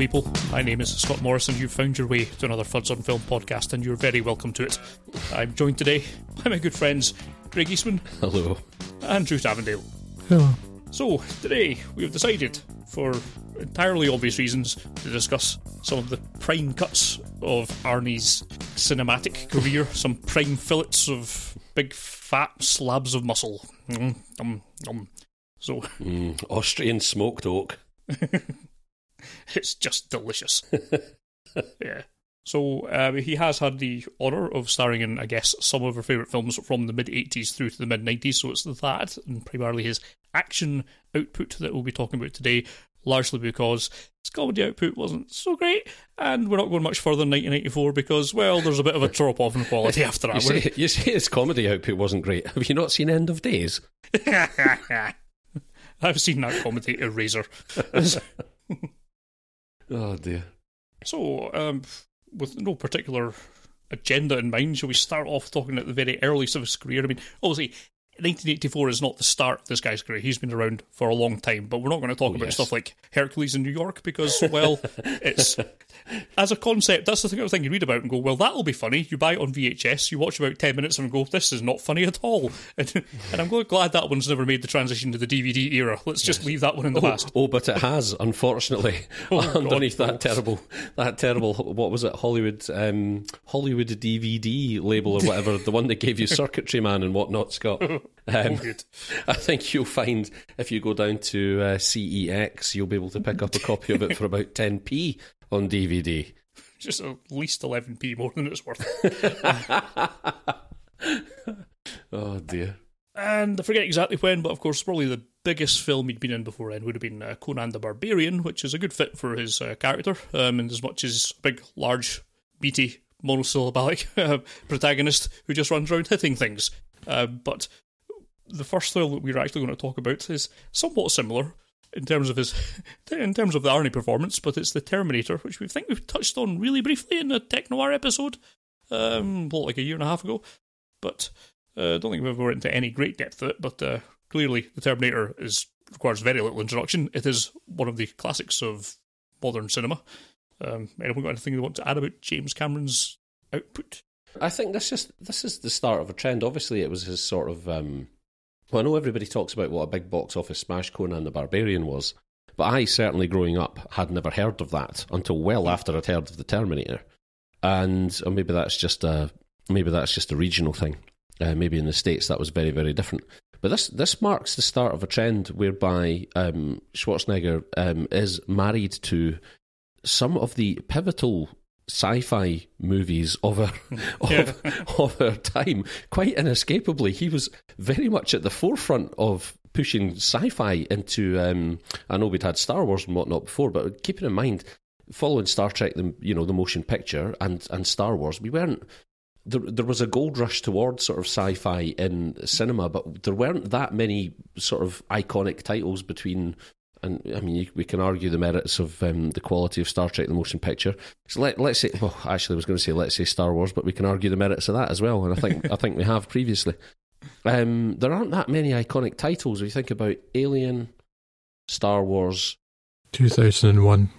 wonderful people. My name is Scott Morrison. you've found your way to another Fuds on Film podcast, and you're very welcome to it. I'm joined today by my good friends Craig Eastman Hello. and Drew Tavendale. Hello. So, today we have decided, for entirely obvious reasons, to discuss some of the prime cuts of Arnie's cinematic career, some prime fillets of big fat slabs of muscle. Mm, um, um. So, Mm, Austrian smoked oak. it's just delicious. yeah. So uh, he has had the honour of starring in, I guess, some of our favourite films from the mid 80s through to the mid 90s. So it's that, and primarily his action output that we'll be talking about today, largely because his comedy output wasn't so great. And we're not going much further than 1994 because, well, there's a bit of a drop off in quality after You that. say, you say his comedy output wasn't great. Have you not seen End of Days? I've seen that comedy Eraser. Oh dear. So, um, with no particular agenda in mind, shall we start off talking at the very earliest of his career? I mean, obviously, 1984 is not the start of this guy's career. He's been around for a long time, but we're not going to talk Oh, about yes. stuff like Hercules in New York because, well, it's as a concept. That's the thing I was thinking. You read about and go, well, that'll be funny. You buy it on VHS, you watch about 10 minutes and go, this is not funny at all. And, and I'm glad- that one's never made the transition to the DVD era. Let's just leave that one in the past. Oh, but it has, unfortunately, underneath that terrible, that terrible, what was it, Hollywood, um, Hollywood DVD label or whatever, the one that gave you Circuitry Man and whatnot, Scott. Um, I think you'll find if you go down to uh, CEX, you'll be able to pick up a copy of it for about 10p on DVD. Just at least 11p more than it's worth. Oh dear. And I forget exactly when, but of course, probably the biggest film he'd been in before then would have been uh, Conan the Barbarian, which is a good fit for his uh, character, um, and as much as a big, large, meaty, monosyllabic uh, protagonist who just runs around hitting things. Uh, but the first film that we're actually going to talk about is somewhat similar in terms of his, in terms of the Arnie performance, but it's the Terminator, which we think we've touched on really briefly in the Tech Noir episode, um, like a year and a half ago. But uh, I don't think we've ever went into any great depth of it, but uh, clearly the Terminator is requires very little introduction. It is one of the classics of modern cinema. Um, anyone got anything they want to add about James Cameron's output? I think this is this is the start of a trend. Obviously, it was his sort of. Um, well, I know everybody talks about what a big box office smash Conan the Barbarian was, but I certainly, growing up, had never heard of that until well after I'd heard of the Terminator, and or maybe that's just a maybe that's just a regional thing. Uh, maybe in the states that was very very different. But this this marks the start of a trend whereby um, Schwarzenegger um, is married to some of the pivotal sci-fi movies of our of, of our time. Quite inescapably, he was very much at the forefront of pushing sci-fi into. Um, I know we'd had Star Wars and whatnot before, but keeping in mind, following Star Trek, the you know the motion picture and and Star Wars, we weren't. There, there was a gold rush towards sort of sci-fi in cinema, but there weren't that many sort of iconic titles between and I mean, you, we can argue the merits of um, the quality of Star Trek: The Motion Picture. So let, let's say, well, actually, I was going to say let's say Star Wars, but we can argue the merits of that as well, and I think I think we have previously. Um, there aren't that many iconic titles. If you think about Alien, Star Wars, 2001.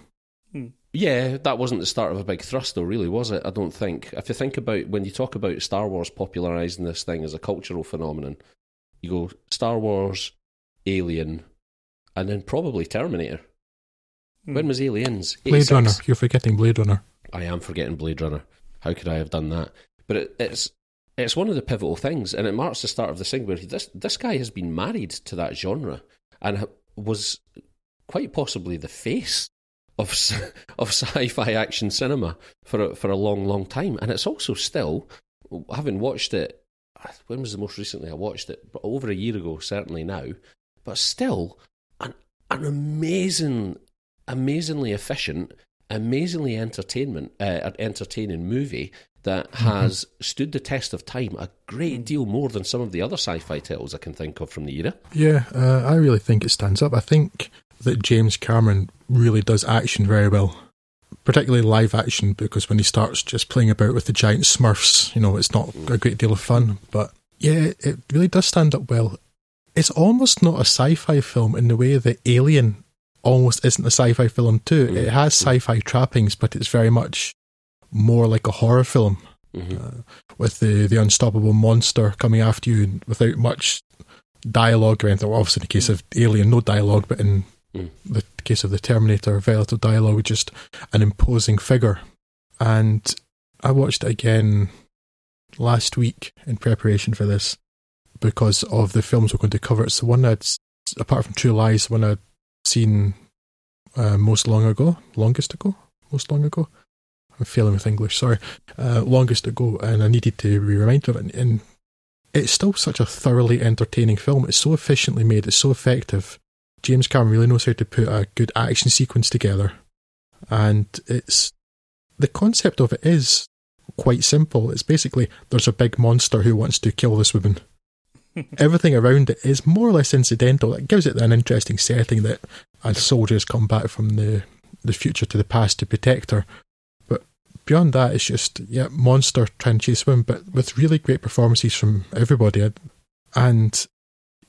yeah, that wasn't the start of a big thrust, though, really, was it? I don't think. If you think about when you talk about Star Wars popularizing this thing as a cultural phenomenon, you go Star Wars, Alien, and then probably Terminator. Hmm. When was Aliens? Blade Runner. You're forgetting Blade Runner. I am forgetting Blade Runner. How could I have done that? But it, it's it's one of the pivotal things, and it marks the start of the thing where this this guy has been married to that genre and was quite possibly the face of of sci-fi action cinema for a, for a long, long time. And it's also still, having watched it, when was the most recently I watched it? But over a year ago, certainly now. But still, an amazing, amazingly efficient, amazingly entertainment, uh, entertaining movie that has stood the test of time a great deal more than some of the other sci-fi titles I can think of from the era. Yeah, uh, I really think it stands up. I think that James Cameron really does action very well, particularly live action, because when he starts just playing about with the giant smurfs, you know, it's not a great deal of fun. But yeah, it really does stand up well. It's almost not a sci fi film in the way that Alien almost isn't a sci-fi film too. Mm. It has sci-fi trappings, but it's very much more like a horror film Mhm. uh, with the the unstoppable monster coming after you without much dialogue or anything. Well, obviously, in the case of Alien, no dialogue, but in Mm. the case of the Terminator, very little dialogue, just an imposing figure. And I watched it again last week in preparation for this because of the films we're going to cover. It's the one I'd, apart from True Lies, one I'd seen uh, most long ago, longest ago, most long ago. I'm failing with English, sorry. Uh, longest ago, and I needed to be reminded of it. And it's still such a thoroughly entertaining film. It's so efficiently made, it's so effective. James Cameron really knows how to put a good action sequence together. And it's the concept of it is quite simple. It's basically there's a big monster who wants to kill this woman. Everything around it is more or less incidental. It gives it an interesting setting that a soldier has come back from the, the future to the past to protect her. But beyond that, it's just, yeah, monster trying to chase women, but with really great performances from everybody. And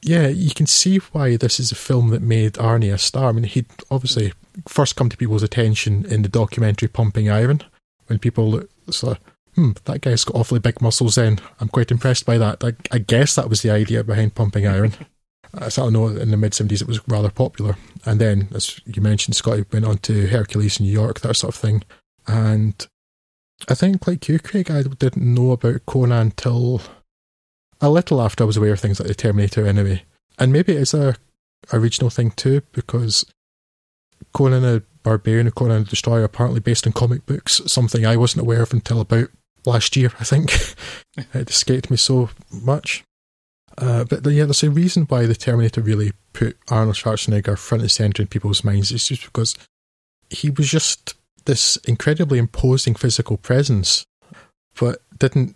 yeah, you can see why this is a film that made Arnie a star. I mean, he'd obviously first come to people's attention in the documentary Pumping Iron, when people look, so, hmm, that guy's got awfully big muscles then. I'm quite impressed by that. I, I guess that was the idea behind Pumping Iron. I certainly know in the mid 70s it was rather popular. And then, as you mentioned, Scotty went on to Hercules in New York, that sort of thing. And I think, like you, Craig, I didn't know about Conan till a little after I was aware of things like the Terminator anyway. And maybe it's a, a regional thing too, because Conan the Barbarian and Conan the Destroyer are apparently based on comic books, something I wasn't aware of until about last year, I think. it escaped me so much. Uh, but yeah, there's a reason why the Terminator really put Arnold Schwarzenegger front and centre in people's minds. It's just because he was just this incredibly imposing physical presence, but didn't.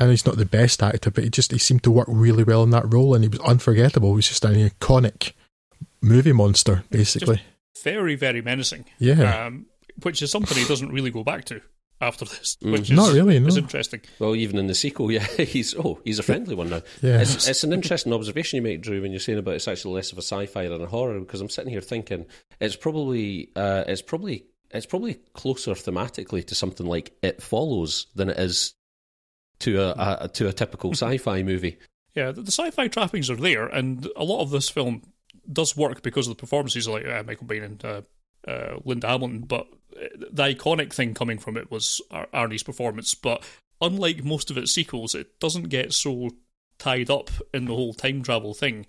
And he's not the best actor, but he just he seemed to work really well in that role, and he was unforgettable. He was just an iconic movie monster, basically. Very, very menacing. yeah, Um, which is something he doesn't really go back to after this, Mm. which is, not really. No, is interesting. Well, even in the sequel, yeah, he's oh, he's a friendly one now. yeah, It's, it's an interesting observation you make, Drew, when you're saying about it's actually less of a sci-fi than a horror. Because I'm sitting here thinking it's probably uh, it's probably it's probably closer thematically to something like It Follows than it is to a, a to a typical sci-fi movie. Yeah, the, the sci-fi trappings are there, and a lot of this film does work because of the performances of like uh, Michael Biehn and uh, uh, Linda Hamilton. But the iconic thing coming from it was Ar- Arnie's performance. But unlike most of its sequels, it doesn't get so tied up in the whole time travel thing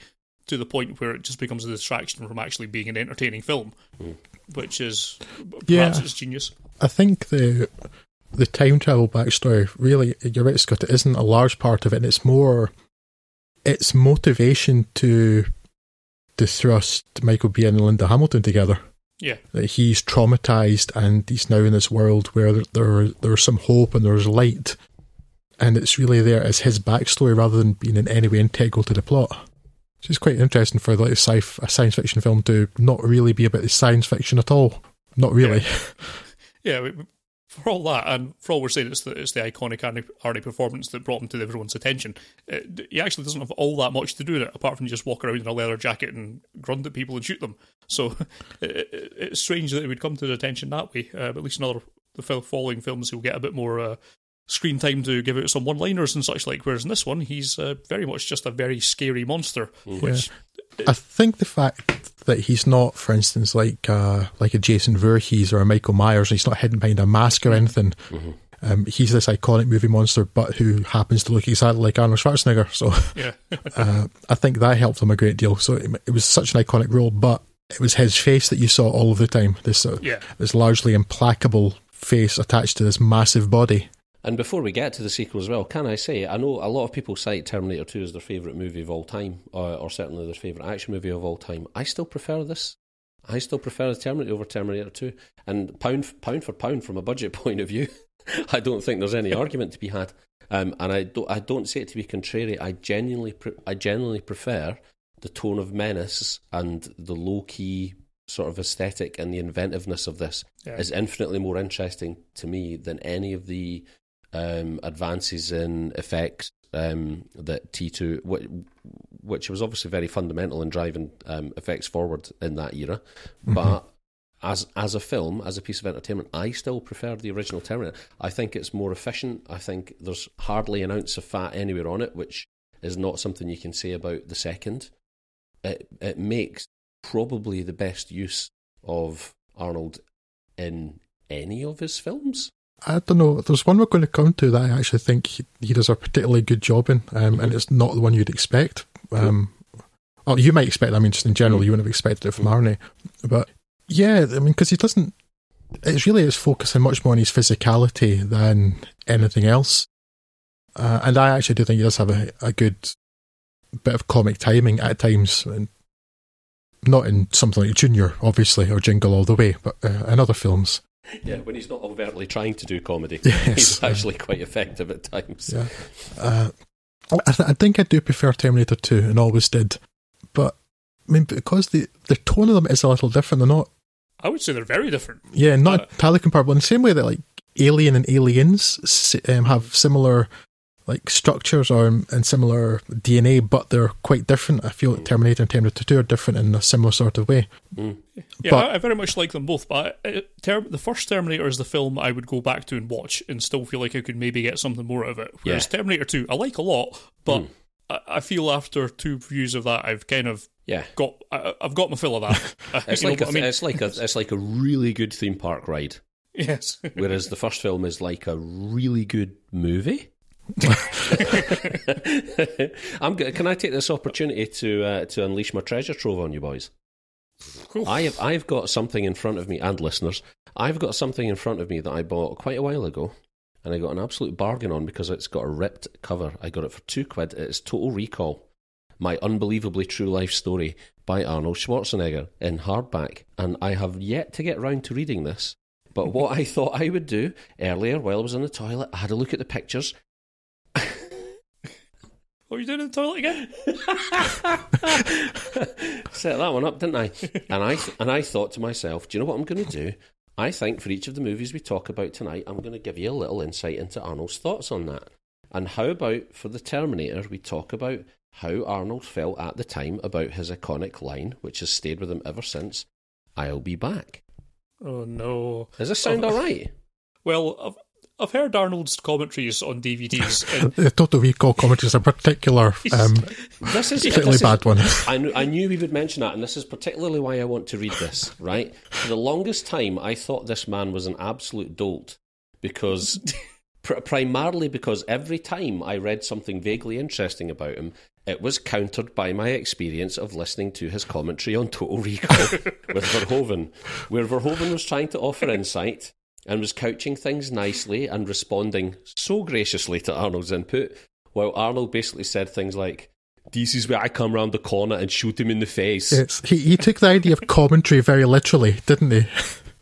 to the point where it just becomes a distraction from actually being an entertaining film, hmm. which is perhaps Yeah. its genius. I think the the time travel backstory really, you're right, Scott. It isn't a large part of it. And it's more its motivation to to thrust Michael Biehn and Linda Hamilton together. Yeah, That he's traumatized and he's now in this world where there, there there's some hope and there's light, and it's really there as his backstory rather than being in any way integral to the plot. Which is quite interesting for like a, sci- a science fiction film to not really be about the science fiction at all. Not really. yeah. we- For all that, and for all we're saying, it's the, it's the iconic Arnie, performance that brought him to everyone's attention. It, he actually doesn't have all that much to do in it, apart from just walk around in a leather jacket and grunt at people and shoot them. So it, it, it's strange that it would come to the attention that way. Uh, but at least in other the following films, he'll get a bit more uh, screen time to give out some one-liners and such like. Whereas in this one, he's uh, very much just a very scary monster, which I think the fact that he's not, for instance, like uh, like a Jason Voorhees or a Michael Myers, he's not hidden behind a mask or anything. Um, he's this iconic movie monster, but who happens to look exactly like Arnold Schwarzenegger. So yeah. uh, I think that helped him a great deal. So it, it was such an iconic role, but it was his face that you saw all of the time. This uh, Yeah. this largely implacable face attached to this massive body. And before we get to the sequel as well, can I say I know a lot of people cite Terminator Two as their favourite movie of all time, or, or certainly their favourite action movie of all time. I still prefer this. I still prefer the Terminator over Terminator Two, and pound pound for pound from a budget point of view, I don't think there's any argument to be had. Um, and I don't I don't say it to be contrary. I genuinely pre- I genuinely prefer the tone of menace and the low key sort of aesthetic and the inventiveness of this Yeah. is infinitely more interesting to me than any of the um, advances in effects um, that T2, which was obviously very fundamental in driving um, effects forward in that era. Mm-hmm. But as as a film, as a piece of entertainment, I still prefer the original Terminator. I think it's more efficient. I think there's hardly an ounce of fat anywhere on it, which is not something you can say about the second. It it makes probably the best use of Arnold in any of his films. I don't know. There's one we're going to come to that I actually think he, he does a particularly good job in, um, mm-hmm. and it's not the one you'd expect. Um, oh, you might expect. I mean, just in general, mm-hmm. you wouldn't have expected it from mm-hmm. Arnie, but yeah, I mean, because he doesn't. It's really is focusing much more on his physicality than anything else, uh, and I actually do think he does have a, a good bit of comic timing at times, and not in something like Junior, obviously, or Jingle All the Way, but uh, in other films. Yeah, when he's not overtly trying to do comedy, yes, he's actually quite effective at times. Yeah, uh, I, th- I, think I do prefer Terminator Two, and always did. But I mean, because the the tone of them is a little different. They're not. I would say they're very different. Yeah, not uh, entirely comparable. In the same way that like Alien and Aliens um, have similar like structures or in similar DNA, but they're quite different. I feel like Terminator and Terminator Two are different in a similar sort of way. Mm. Yeah, but, I, I, very much like them both. But uh, ter- the first Terminator is the film I would go back to and watch, and still feel like I could maybe get something more out of it. Whereas yeah. Terminator Two, I like a lot, but mm. I, I, feel after two views of that, I've kind of yeah got I, have got my fill of that. it's like a, I mean? it's like a it's like a really good theme park ride. Yes. Whereas the first film is like a really good movie. I'm. Can I take this opportunity to uh, to unleash my treasure trove on you boys? I have. I've got something in front of me, and listeners, I've got something in front of me that I bought quite a while ago, and I got an absolute bargain on because it's got a ripped cover. I got it for two quid. It's Total Recall, my unbelievably true life story by Arnold Schwarzenegger in hardback, and I have yet to get round to reading this. But what I thought I would do earlier while I was in the toilet, I had a look at the pictures, what were you doing in the toilet again? Set that one up, didn't I? And I th- and I thought to myself, do you know what I'm going to do? I think for each of the movies we talk about tonight, I'm going to give you a little insight into Arnold's thoughts on that. And how about for the Terminator, we talk about how Arnold felt at the time about his iconic line, which has stayed with him ever since I'll be back. Oh no. Does this sound oh, all right? Well, I've heard Arnold's commentaries on DVDs. And the Total Recall commentaries are particular, um, this is a particularly this bad is, one. I knew, I knew we would mention that, and this is particularly why I want to read this. Right, for the longest time, I thought this man was an absolute dolt because, primarily because every time I read something vaguely interesting about him, it was countered by my experience of listening to his commentary on Total Recall with Verhoeven, where Verhoeven was trying to offer insight and was couching things nicely and responding so graciously to Arnold's input, while Arnold basically said things like, this is where I come round the corner and shoot him in the face. Yes, he, he took the idea of commentary very literally, didn't he?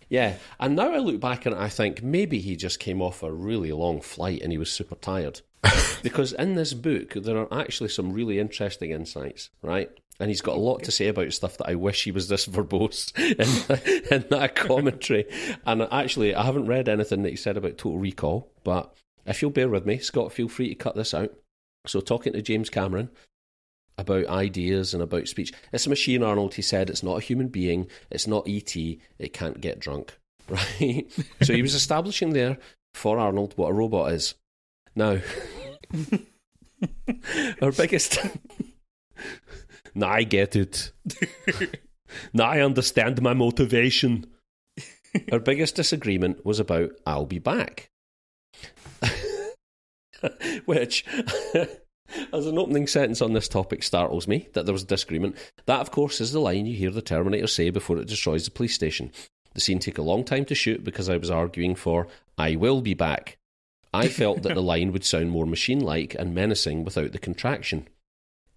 Yeah, and now I look back and I think maybe he just came off a really long flight and he was super tired. because in this book, there are actually some really interesting insights, right? And he's got a lot to say about stuff that I wish he was this verbose in, in that commentary. And actually, I haven't read anything that he said about Total Recall, but if you'll bear with me, Scott, feel free to cut this out. So, talking to James Cameron about ideas and about speech, it's a machine, Arnold. He said it's not a human being, it's not ET, it can't get drunk, right? so, he was establishing there for Arnold what a robot is. Now, our biggest. Now I get it. now I understand my motivation. Our biggest disagreement was about I'll be back. Which, as an opening sentence on this topic, startles me that there was a disagreement. That, of course, is the line you hear the Terminator say before it destroys the police station. The scene took a long time to shoot because I was arguing for I will be back. I felt that the line would sound more machine like and menacing without the contraction.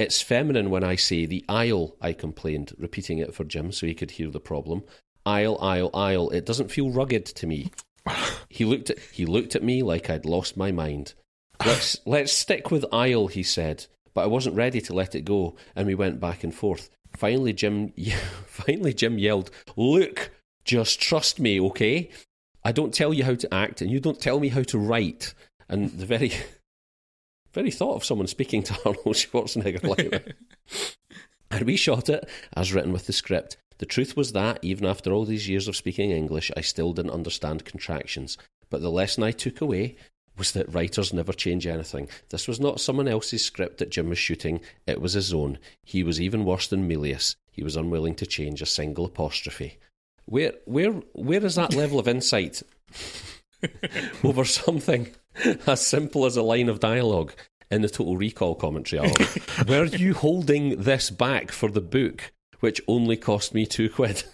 It's feminine when I say the aisle, I complained, repeating it for Jim so he could hear the problem. Aisle, aisle, aisle. It doesn't feel rugged to me. he looked at he looked at me like I'd lost my mind. Let's let's stick with aisle, he said, but I wasn't ready to let it go, and we went back and forth. Finally, Jim finally Jim yelled, "Look, just trust me, okay? I don't tell you how to act, and you don't tell me how to write. And the very, very thought of someone speaking to Arnold Schwarzenegger like that. and we shot it as written with the script. The truth was that, even after all these years of speaking English, I still didn't understand contractions. But the lesson I took away was that writers never change anything. This was not someone else's script that Jim was shooting, it was his own. He was even worse than Milius. He was unwilling to change a single apostrophe. Where where where is that level of insight over something as simple as a line of dialogue in the Total Recall commentary album? Were you holding this back for the book, which only cost me two quid?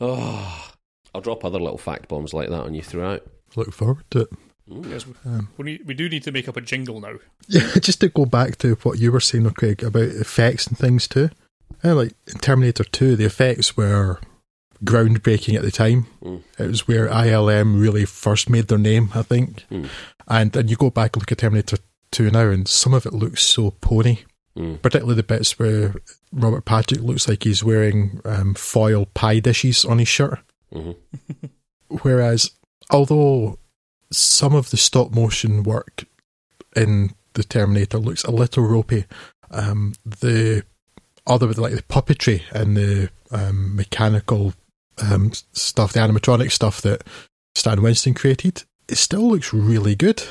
oh, I'll drop other little fact bombs like that on you throughout. Look forward to it. Mm, yes, um, mm, we, need, we do need to make up a jingle now. Yeah, just to go back to what you were saying, Craig, about effects and things too. Yeah, like in Terminator 2, the effects were groundbreaking at the time. Mm. It was where ILM really first made their name, I think. Mm. And then you go back and look at Terminator 2 now, and some of it looks so pony. Mm. Particularly the bits where Robert Patrick looks like he's wearing um, foil pie dishes on his shirt. Mhm. Whereas, although some of the stop motion work in the Terminator looks a little ropey, um, the other with like the puppetry and the um, mechanical um, stuff, the animatronic stuff that Stan Winston created, it still looks really good.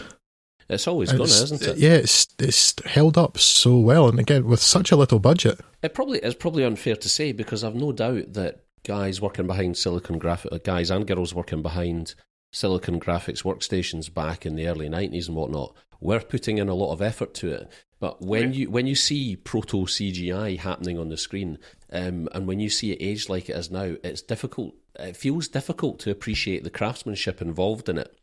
It's always gonna, It's- isn't it? Yeah, it's it's held up so well, and again with such a little budget. It probably is probably unfair to say because I've no doubt that guys working behind Silicon Graphics, guys and girls working behind Silicon Graphics workstations back in the early nineties and whatnot, were putting in a lot of effort to it. But when you when you see proto CGI happening on the screen, um, and when you see it aged like it is now, it's difficult. It feels difficult to appreciate the craftsmanship involved in it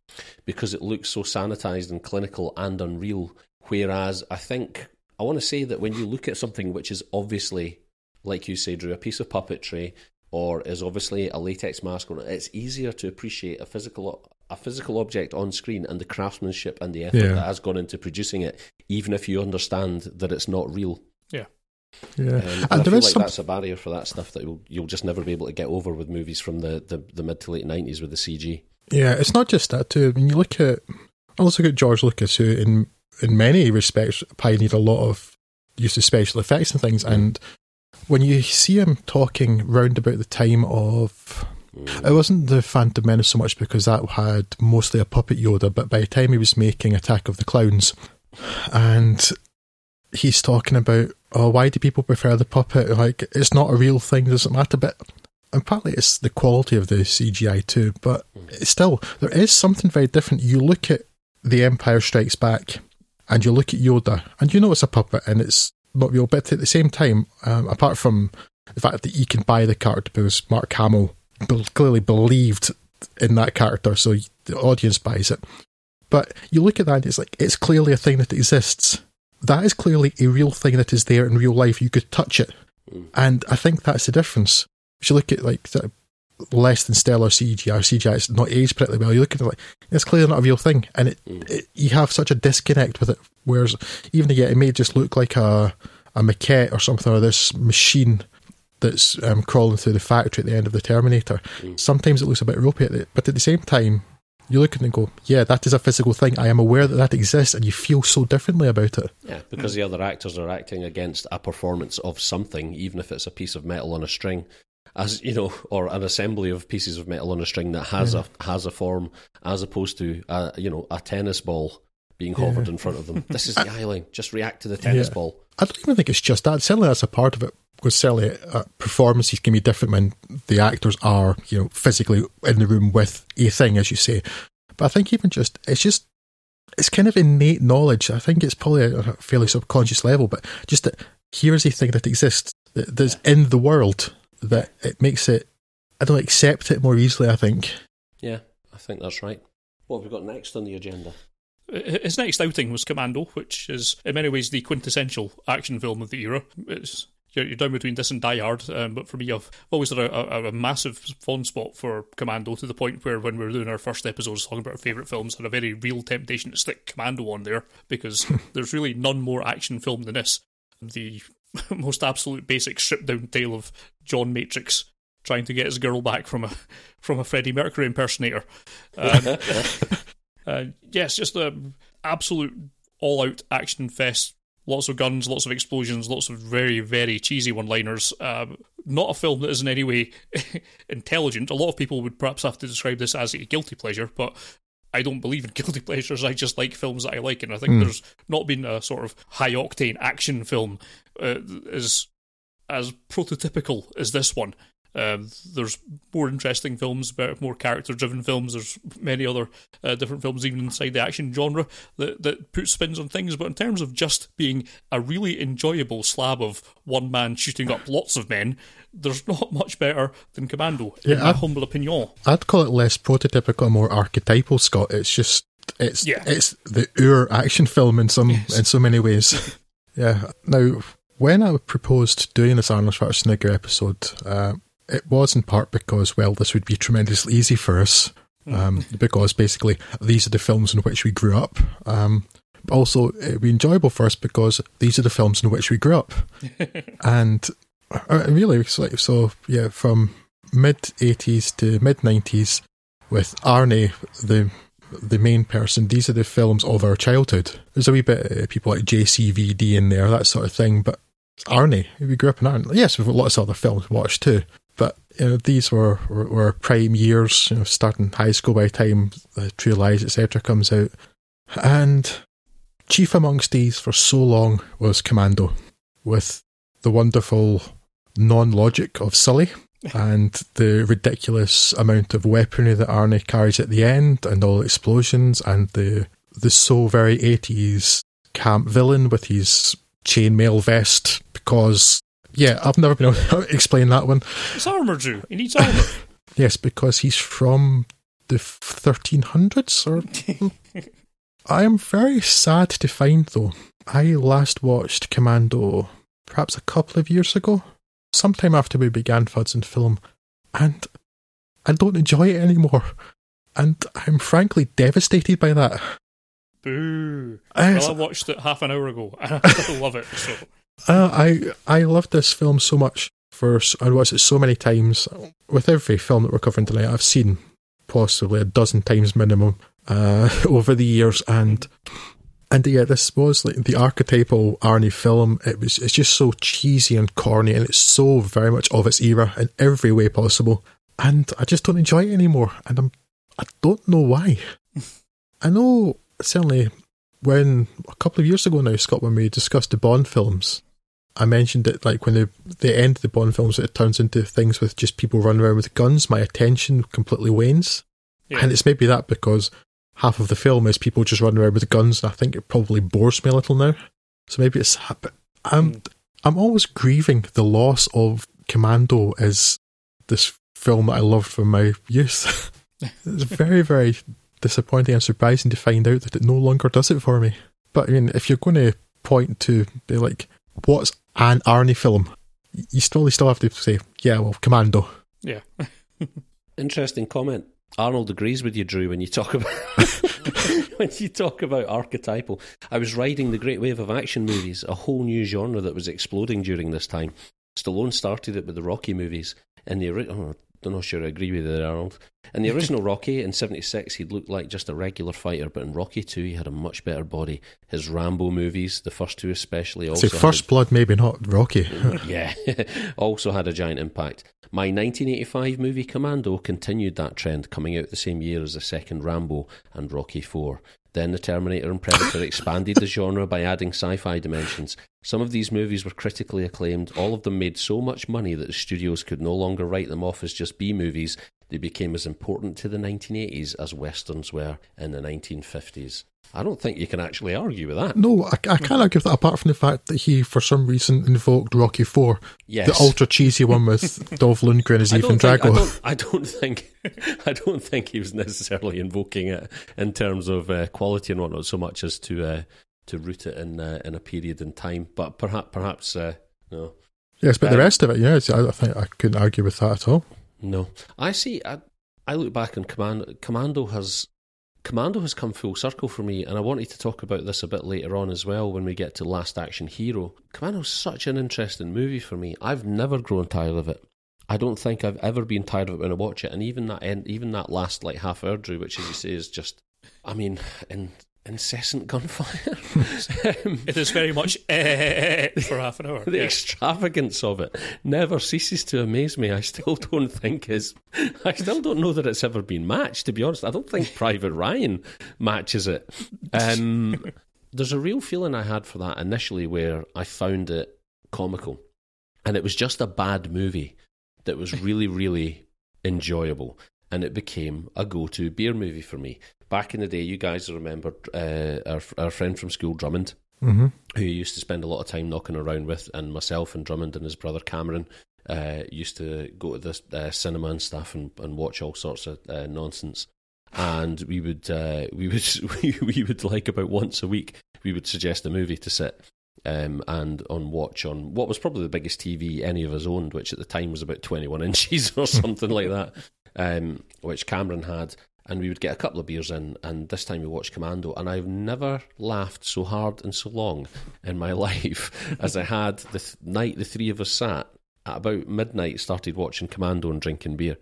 because it looks so sanitized and clinical and unreal. Whereas I think I want to say that when you look at something which is obviously, like you say, Drew, a piece of puppetry or is obviously a latex mask on it, it's easier to appreciate a physical a physical object on screen and the craftsmanship and the effort Yeah. that has gone into producing it, even if you understand that it's not real. Yeah. Yeah, Um, and and I feel is like some that's a barrier for that stuff that you'll, you'll just never be able to get over with movies from the, the, the mid to late nineties with the CG. Yeah, it's not just that too. When you look at, I also look at George Lucas, who in in many respects pioneered a lot of use of special effects and things. And when you see him talking round about the time of, mm. it wasn't the Phantom Menace so much because that had mostly a puppet Yoda, but by the time he was making Attack of the Clowns, and he's talking about, oh, why do people prefer the puppet? Like, it's not a real thing, doesn't matter. But and partly it's the quality of the CGI too, but mm. still, there is something very different. You look at The Empire Strikes Back, and you look at Yoda, and you know it's a puppet and it's not real, but at the same time, um, apart from the fact that you can buy the character because Mark Hamill clearly believed in that character, so the audience buys it. But you look at that, it's like it's clearly a thing that exists. That is clearly a real thing that is there in real life. You could touch it, and I think that's the difference. If you look at like less than stellar CGI, or CGI it's not aged particularly well. You look at it like it's clearly not a real thing, and it, it you have such a disconnect with it. Whereas even yet, it may just look like a a maquette or something, or this machine that's um, crawling through the factory at the end of the Terminator. Sometimes it looks a bit ropey, at but at the same time, you look at it and go, "Yeah, that is a physical thing. I am aware that that exists," and you feel so differently about it. Yeah, because the other actors are acting against a performance of something, even if it's a piece of metal on a string, as you know, or an assembly of pieces of metal on a string that has a has a form, as opposed to a, you know a tennis ball being hovered in front of them. This is the line. Just react to the tennis Yeah. ball. I don't even think it's just that. Certainly, that's a part of it. Because certainly, uh, performances can be different when the actors are, you know, physically in the room with a thing, as you say. But I think even just it's just it's kind of innate knowledge. I think it's probably at a fairly subconscious level, but just that here's a thing that exists that, that's in the world that it makes it. I don't accept it more easily. I think. Yeah, I think that's right. What have we got next on the agenda? His next outing was Commando, which is in many ways the quintessential action film of the era. It's, you're, you're down between this and Die Hard, um, but for me, I've always had a, a, a massive fond spot for Commando to the point where when we were doing our first episodes talking about our favourite films, I had a very real temptation to stick Commando on there because there's really none more action film than this. The most absolute basic stripped down tale of John Matrix trying to get his girl back from a from a Freddie Mercury impersonator. Um, Uh, yes, just an absolute all-out action fest. Lots of guns, lots of explosions, lots of very, very cheesy one-liners. Um, not a film that is in any way intelligent. A lot of people would perhaps have to describe this as a guilty pleasure, but I don't believe in guilty pleasures. I just like films that I like, and I think mm. there's not been a sort of high octane action film uh, as as prototypical as this one. Um, there's more interesting films, more character-driven films. There's many other uh, different films, even inside the action genre, that that put spins on things. But in terms of just being a really enjoyable slab of one man shooting up lots of men, there's not much better than Commando, in yeah, my I'd, humble opinion. I'd call it less prototypical and more archetypal, Scott. It's just it's yeah. it's the Ur action film in some yes. in so many ways. yeah. Now, when I proposed doing this Arnold Schwarzenegger episode. Uh, it was in part because, well, this would be tremendously easy for us. Um, because basically these are the films in which we grew up. Um, also, it'd be enjoyable for us because these are the films in which we grew up. and uh, really, so, so yeah, from mid 80s to mid 90s, with Arnie, the the main person, these are the films of our childhood. There's a wee bit of people like JCVD in there, that sort of thing, but Arnie, we grew up in Arnie. Yes, we've got lots of other films to watch too, but you know, these were, were, were prime years, you know, starting high school by the time the True Lies, etc. comes out. And chief amongst these for so long was Commando, with the wonderful non logic of Sully and the ridiculous amount of weaponry that Arnie carries at the end, and all the explosions, and the the so very 80s camp villain with his chainmail vest because yeah, I've never been able to explain that one. It's armour, Drew. He needs armour. yes, because he's from the 1300s. Or I am very sad to find, though. I last watched Commando perhaps a couple of years ago, sometime after we began Fuds and Film, and I don't enjoy it anymore. And I'm frankly devastated by that. Boo! well, I watched it half an hour ago, and I still love it. So uh, I I love this film so much. For I watched it so many times. With every film that we're covering tonight, I've seen possibly a dozen times minimum uh, over the years, and and yeah, this was like the archetypal Arnie film. It was it's just so cheesy and corny, and it's so very much of its era in every way possible. And I just don't enjoy it anymore, and I'm I don't know why. I know certainly when a couple of years ago now, Scott, when we discussed the Bond films, I mentioned it like when the the end of the Bond films, it turns into things with just people running around with guns. My attention completely wanes, yeah. and it's maybe that because half of the film is people just running around with guns, and I think it probably bores me a little now. So maybe it's. But I'm mm. I'm always grieving the loss of Commando as this film that I loved from my youth. it's very very disappointing and surprising to find out that it no longer does it for me. But I mean, if you're going to point to be like, what's an Arnie film, you still still have to say, yeah, well, Commando. Yeah. Interesting comment. Arnold agrees with you, Drew, when you talk about when you talk about archetypal. I was riding the great wave of action movies, a whole new genre that was exploding during this time. Stallone started it with the Rocky movies, and the original. Oh, I'm not sure I agree with you Arnold. In the original Rocky in '76, he looked like just a regular fighter, but in Rocky Two, he had a much better body. His Rambo movies, the first two especially, also so First had, Blood, maybe not Rocky. yeah, also had a giant impact. My 1985 movie Commando continued that trend, coming out the same year as the second Rambo and Rocky Four. Then the Terminator and Predator expanded the genre by adding sci fi dimensions. Some of these movies were critically acclaimed. All of them made so much money that the studios could no longer write them off as just B movies. They became as important to the 1980s as westerns were in the 1950s. I don't think you can actually argue with that. No, I, I can't argue with that apart from the fact that he, for some reason, invoked Rocky Four, yes. the ultra cheesy one with Dolph Lundgren as Ivan Drago. I don't, I don't think, I don't think he was necessarily invoking it in terms of uh, quality and whatnot, so much as to uh, to root it in uh, in a period in time. But perhaps, perhaps, uh, no. Yes, but the um, rest of it, yes, I, I think I couldn't argue with that at all. No, I see. I, I look back on Commando. Commando has Commando has come full circle for me, and I wanted to talk about this a bit later on as well when we get to Last Action Hero. Commando's such an interesting movie for me. I've never grown tired of it. I don't think I've ever been tired of it when I watch it, and even that end, even that last like half hour, Drew, which as you say is just I mean, in, incessant gunfire. it is very much eh, for half an hour. the yeah. extravagance of it never ceases to amaze me. I still don't think is. I still don't know that it's ever been matched. To be honest, I don't think Private Ryan matches it. Um, there's a real feeling I had for that initially, where I found it comical, and it was just a bad movie that was really, really enjoyable, and it became a go-to beer movie for me. Back in the day, you guys remember uh, our our friend from school, Drummond hmm who he used to spend a lot of time knocking around with, and myself and Drummond and his brother Cameron uh, used to go to the uh, cinema and stuff and, and watch all sorts of uh, nonsense. And we would uh, we would we, we would like about once a week we would suggest a movie to sit um, and on watch on what was probably the biggest TV any of us owned, which at the time was about twenty one inches or something like that, um, which Cameron had and we would get a couple of beers in, and this time we watched Commando, and I've never laughed so hard and so long in my life as I had the th- night the three of us sat at about midnight, started watching Commando and drinking beer.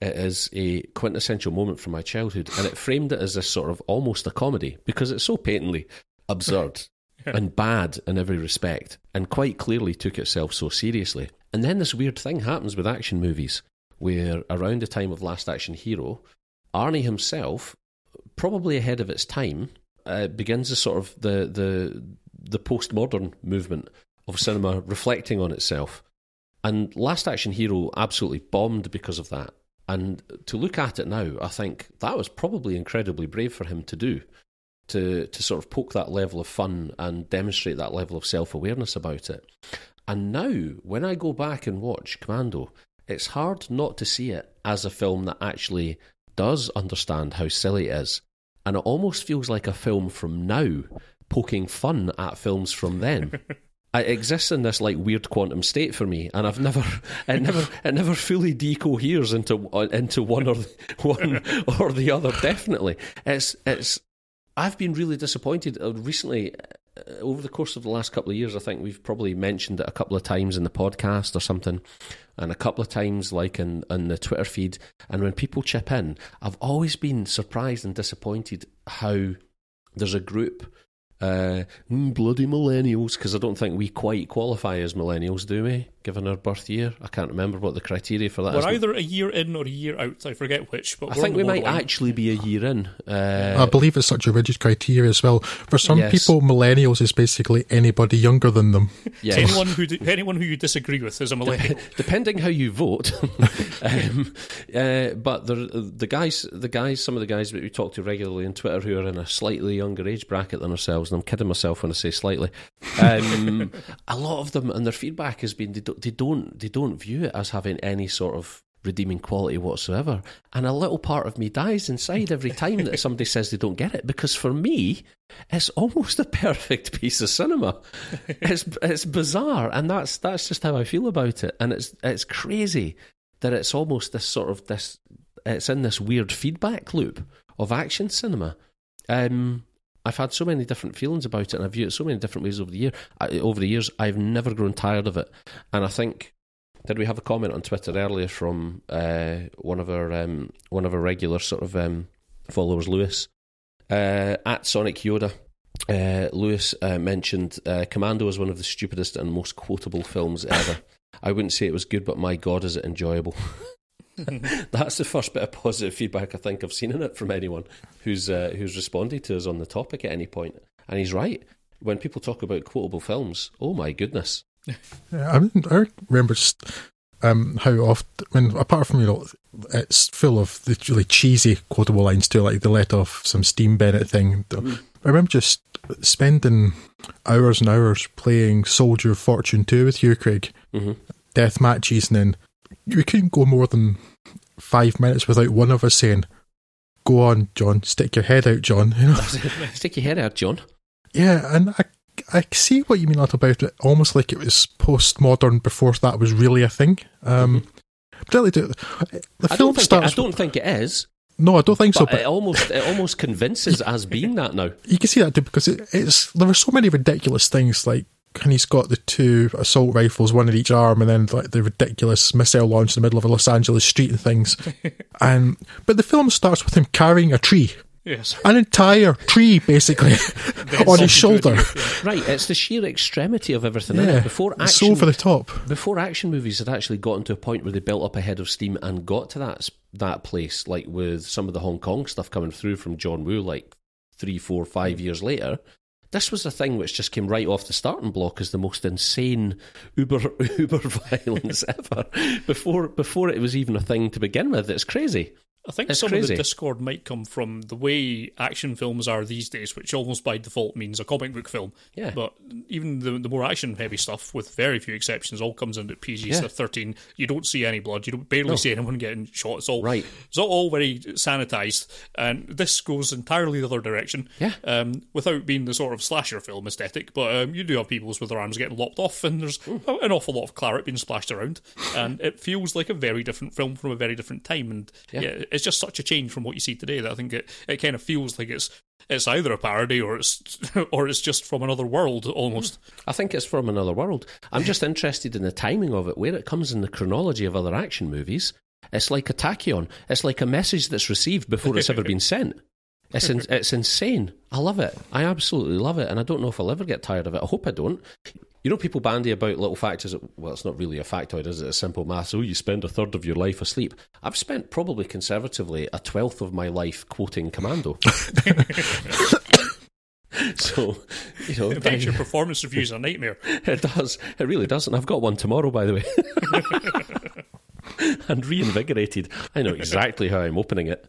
It is a quintessential moment from my childhood, and it framed it as this sort of almost a comedy because it's so patently absurd and bad in every respect, and quite clearly took itself so seriously. And then this weird thing happens with action movies, where around the time of Last Action Hero, Arnie himself, probably ahead of its time, uh, begins the sort of the the the postmodern movement of cinema reflecting on itself. And Last Action Hero absolutely bombed because of that. And to look at it now, I think that was probably incredibly brave for him to do, to to sort of poke that level of fun and demonstrate that level of self awareness about it. And now, when I go back and watch Commando, it's hard not to see it as a film that actually does understand how silly it is. And it almost feels like a film from now, poking fun at films from then. it exists in this like weird quantum state for me, and I've never, it never, it never fully decoheres into into one or one or the other. Definitely, it's it's. I've been really disappointed uh, recently. Uh, over the course of the last couple of years, I think we've probably mentioned it a couple of times in the podcast or something, and a couple of times like in, in the Twitter feed. And when people chip in, I've always been surprised and disappointed how there's a group uh, mm, bloody millennials, because I don't think we quite qualify as millennials, do we? Given her birth year, I can't remember what the criteria for that We're is. either a year in or a year out. I forget which, but I we're think we might borderline. actually be a year in. Uh, I believe it's such a rigid criteria as well. For some Yes. people, millennials is basically anybody younger than them. yes. Anyone who anyone who you disagree with is a millennial. depending how you vote. um, uh, but the the guys, the guys, some of the guys that we talk to regularly on Twitter who are in a slightly younger age bracket than ourselves, and I'm kidding myself when I say slightly. Um, a lot of them, and their feedback has been they don't, they don't they don't view it as having any sort of redeeming quality whatsoever. And a little part of me dies inside every time that somebody says they don't get it, because for me, it's almost a perfect piece of cinema. it's it's bizarre, and that's that's just how I feel about it. And it's it's crazy that it's almost this sort of this. It's in this weird feedback loop of action cinema. Um, I've had so many different feelings about it, and I've viewed it so many different ways over the year. I, over the years, I've never grown tired of it, and I think. Did we have a comment on Twitter earlier from uh, one of our um, one of our regular sort of um, followers, Lewis, uh, at Sonic Yoda? Uh, Lewis uh, mentioned uh, Commando is one of the stupidest and most quotable films ever. I wouldn't say it was good, but my god, is it enjoyable! That's the first bit of positive feedback I think I've seen in it from anyone who's uh, who's responded to us on the topic at any point. And he's right. When people talk about quotable films, oh my goodness, Yeah, I, mean, I remember just um, how often, I mean, apart from, you know, it's full of the really cheesy quotable lines too, like the let off some Steam Bennett thing. I remember just spending hours and hours playing Soldier of Fortune 2 with you, Craig. Mhm. Death matches, and then we couldn't go more than five minutes without one of us saying, Go on, John, stick your head out, John. You know? stick your head out, John. Yeah, and I, I see what you mean a lot about it. Almost like it was postmodern before that was really a thing. Um, particularly to, the Mm-hmm. I film don't, think it, I don't think it is, no, I don't think so. but But it almost it almost convinces as being that now. you can see that too because it, it's there are so many ridiculous things like. And he's got the two assault rifles, one in each arm, and then like the ridiculous missile launch in the middle of a Los Angeles street and things. and but the film starts with him carrying a tree. Yes. An entire tree, basically, on his shoulder. Right, it's the sheer extremity of everything. Yeah, Yeah, before action, so over the top. before action movies had actually gotten to a point where they built up a head of steam and got to that that place, like with some of the Hong Kong stuff coming through from John Woo, like three, four, five years later. This was a thing which just came right off the starting block as the most insane uber uber violence ever. Before before it was even a thing to begin with, it's crazy. I think some of the discord might come from the way action films are these days, which almost by default means a comic book film. Yeah. But even the, the more action heavy stuff, with very few exceptions, all comes at PG Yeah. 13. You don't see any blood. You don't barely see anyone getting shot. It's all Right. It's all, all very sanitized, and this goes entirely the other direction. Yeah. Um, without being the sort of slasher film aesthetic, but um, you do have people with their arms getting lopped off, and there's an awful lot of claret being splashed around, and it feels like a very different film from a very different time. And Yeah. yeah, it's just such a change from what you see today that I think it, it kind of feels like it's it's either a parody or it's or it's just from another world almost. I think it's from another world. I'm just interested in the timing of it, where it comes in the chronology of other action movies. It's like a tachyon. It's like a message that's received before it's ever been sent. It's in, it's insane. I love it. I absolutely love it, and I don't know if I'll ever get tired of it. I hope I don't. You know, people bandy about little factors. Well, it's not really a factoid, is it? It's simple maths. Oh, you spend a third of your life asleep. I've spent probably conservatively a twelfth of my life quoting Commando. so, you know, It makes your performance reviews are a nightmare. it does. It really does. And I've got one tomorrow, by the way. and reinvigorated. I know exactly how I'm opening it.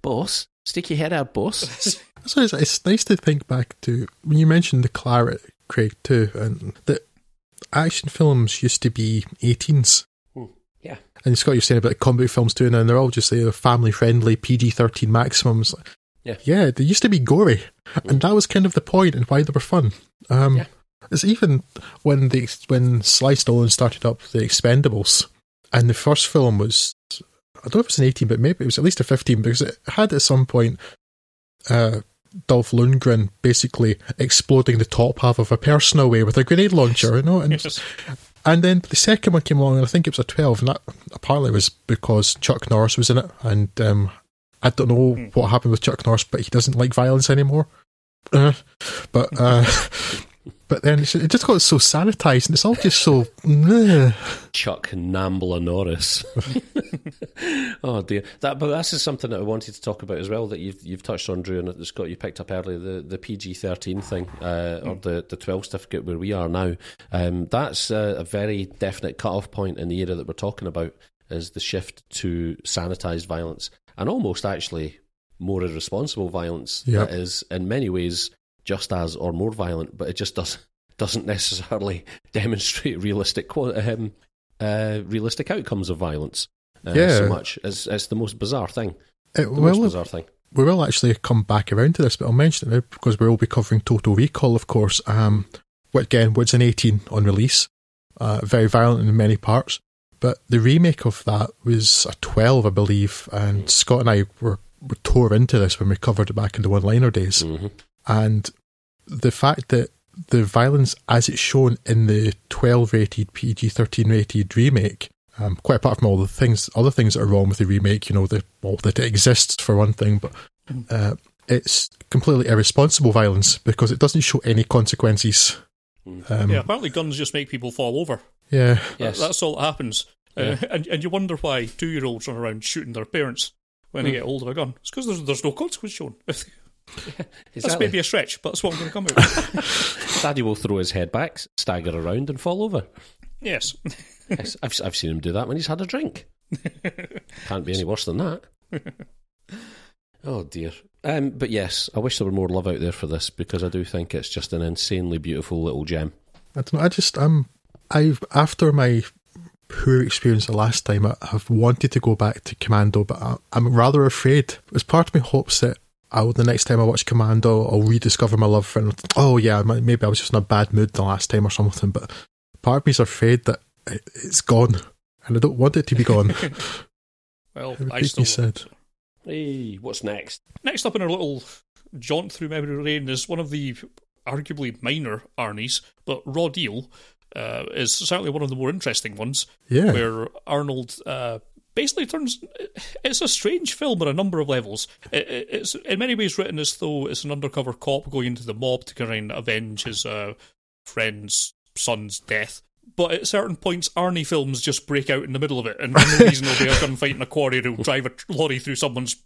boss, stick your head out, boss. So it's, it's nice to think back to when you mentioned the claret, Craig, too, and that action films used to be 18s. Yeah. And Scott, you're saying about comic films too, and they're all just uh, family friendly, PG 13 maximums. Yeah. Yeah, they used to be gory. And that was kind of the point and why they were fun. Um, Yeah. It's even when the when Sly Stallone started up the Expendables, and the first film was, I don't know if it was an 18, but maybe it was at least a 15, because it had at some point uh, Dolph Lundgren basically exploding the top half of a person away with a grenade launcher, you know, and Yes. and then the second one came along, and I think it was a 12, and that apparently was because Chuck Norris was in it. And um, I don't know what happened with Chuck Norris, but he doesn't like violence anymore. Uh, but uh, but then it's- it just got so sanitized, and it's all just so. meh. Chuck Nambla Norris. oh dear, that but this is something that I wanted to talk about as well that you've you've touched on, Drew, and Scott you picked up earlier the the PG thirteen thing uh, or the the twelve certificate where we are now. Um, that's a, a very definite cut off point in the era that we're talking about is the shift to sanitized violence and almost actually more irresponsible violence Yep. that is in many ways just as or more violent, but it just does doesn't necessarily demonstrate realistic um, uh, realistic outcomes of violence. Uh, Yeah. so much. It's, it's the most bizarre thing. It The most bizarre thing. we will actually come back around to this, but I'll mention it now because we will be covering Total Recall, of course. Um, which again was an 18 on release, uh, very violent in many parts. But the remake of that was a 12, I believe, and Scott and I were, were tore into this when we covered it back in the one-liner days. hmm and the fact that the violence as it's shown in the 12 rated PG 13 rated remake um, quite apart from all the things other things that are wrong with the remake you know the well that it exists for one thing but uh, it's completely irresponsible violence because it doesn't show any consequences um, yeah, apparently guns just make people fall over. yeah Yes. That's all that happens. Yeah. Uh, and, and you wonder why two year olds run around shooting their parents when they get hold of a gun. It's because there's, there's no consequence shown. that's Exactly. maybe a stretch, but that's what I'm going to come out with. Daddy will throw his head back, stagger around, and fall over. yes. Yes, I've, I've seen him do that when he's had a drink. Can't be any worse than that. Oh dear. Um, but yes, I wish there were more love out there for this because I do think it's just an insanely beautiful little gem. I don't know. I just um, I've after my poor experience the last time, I have wanted to go back to Commando, but I, I'm rather afraid. As part of me hopes that I will, the next time I watch Commando, I'll rediscover my love for it. Oh yeah, maybe I was just in a bad mood the last time or something. But part of me's afraid that it, it's gone, and I don't want it to be gone. Well, I be still said. Hey, what's next? Next up in our little jaunt through memory lane is one of the arguably minor Arnies, but Raw Deal uh, is certainly one of the more interesting ones, Yeah, where Arnold uh, basically turns. It's a strange film on a number of levels. It, it, it's in many ways written as though it's an undercover cop going into the mob to kind of avenge his uh, friend's son's death. But at certain points, Arnie films just break out in the middle of it, and for no reason there'll be a gunfight in a quarry to drive a lorry through someone's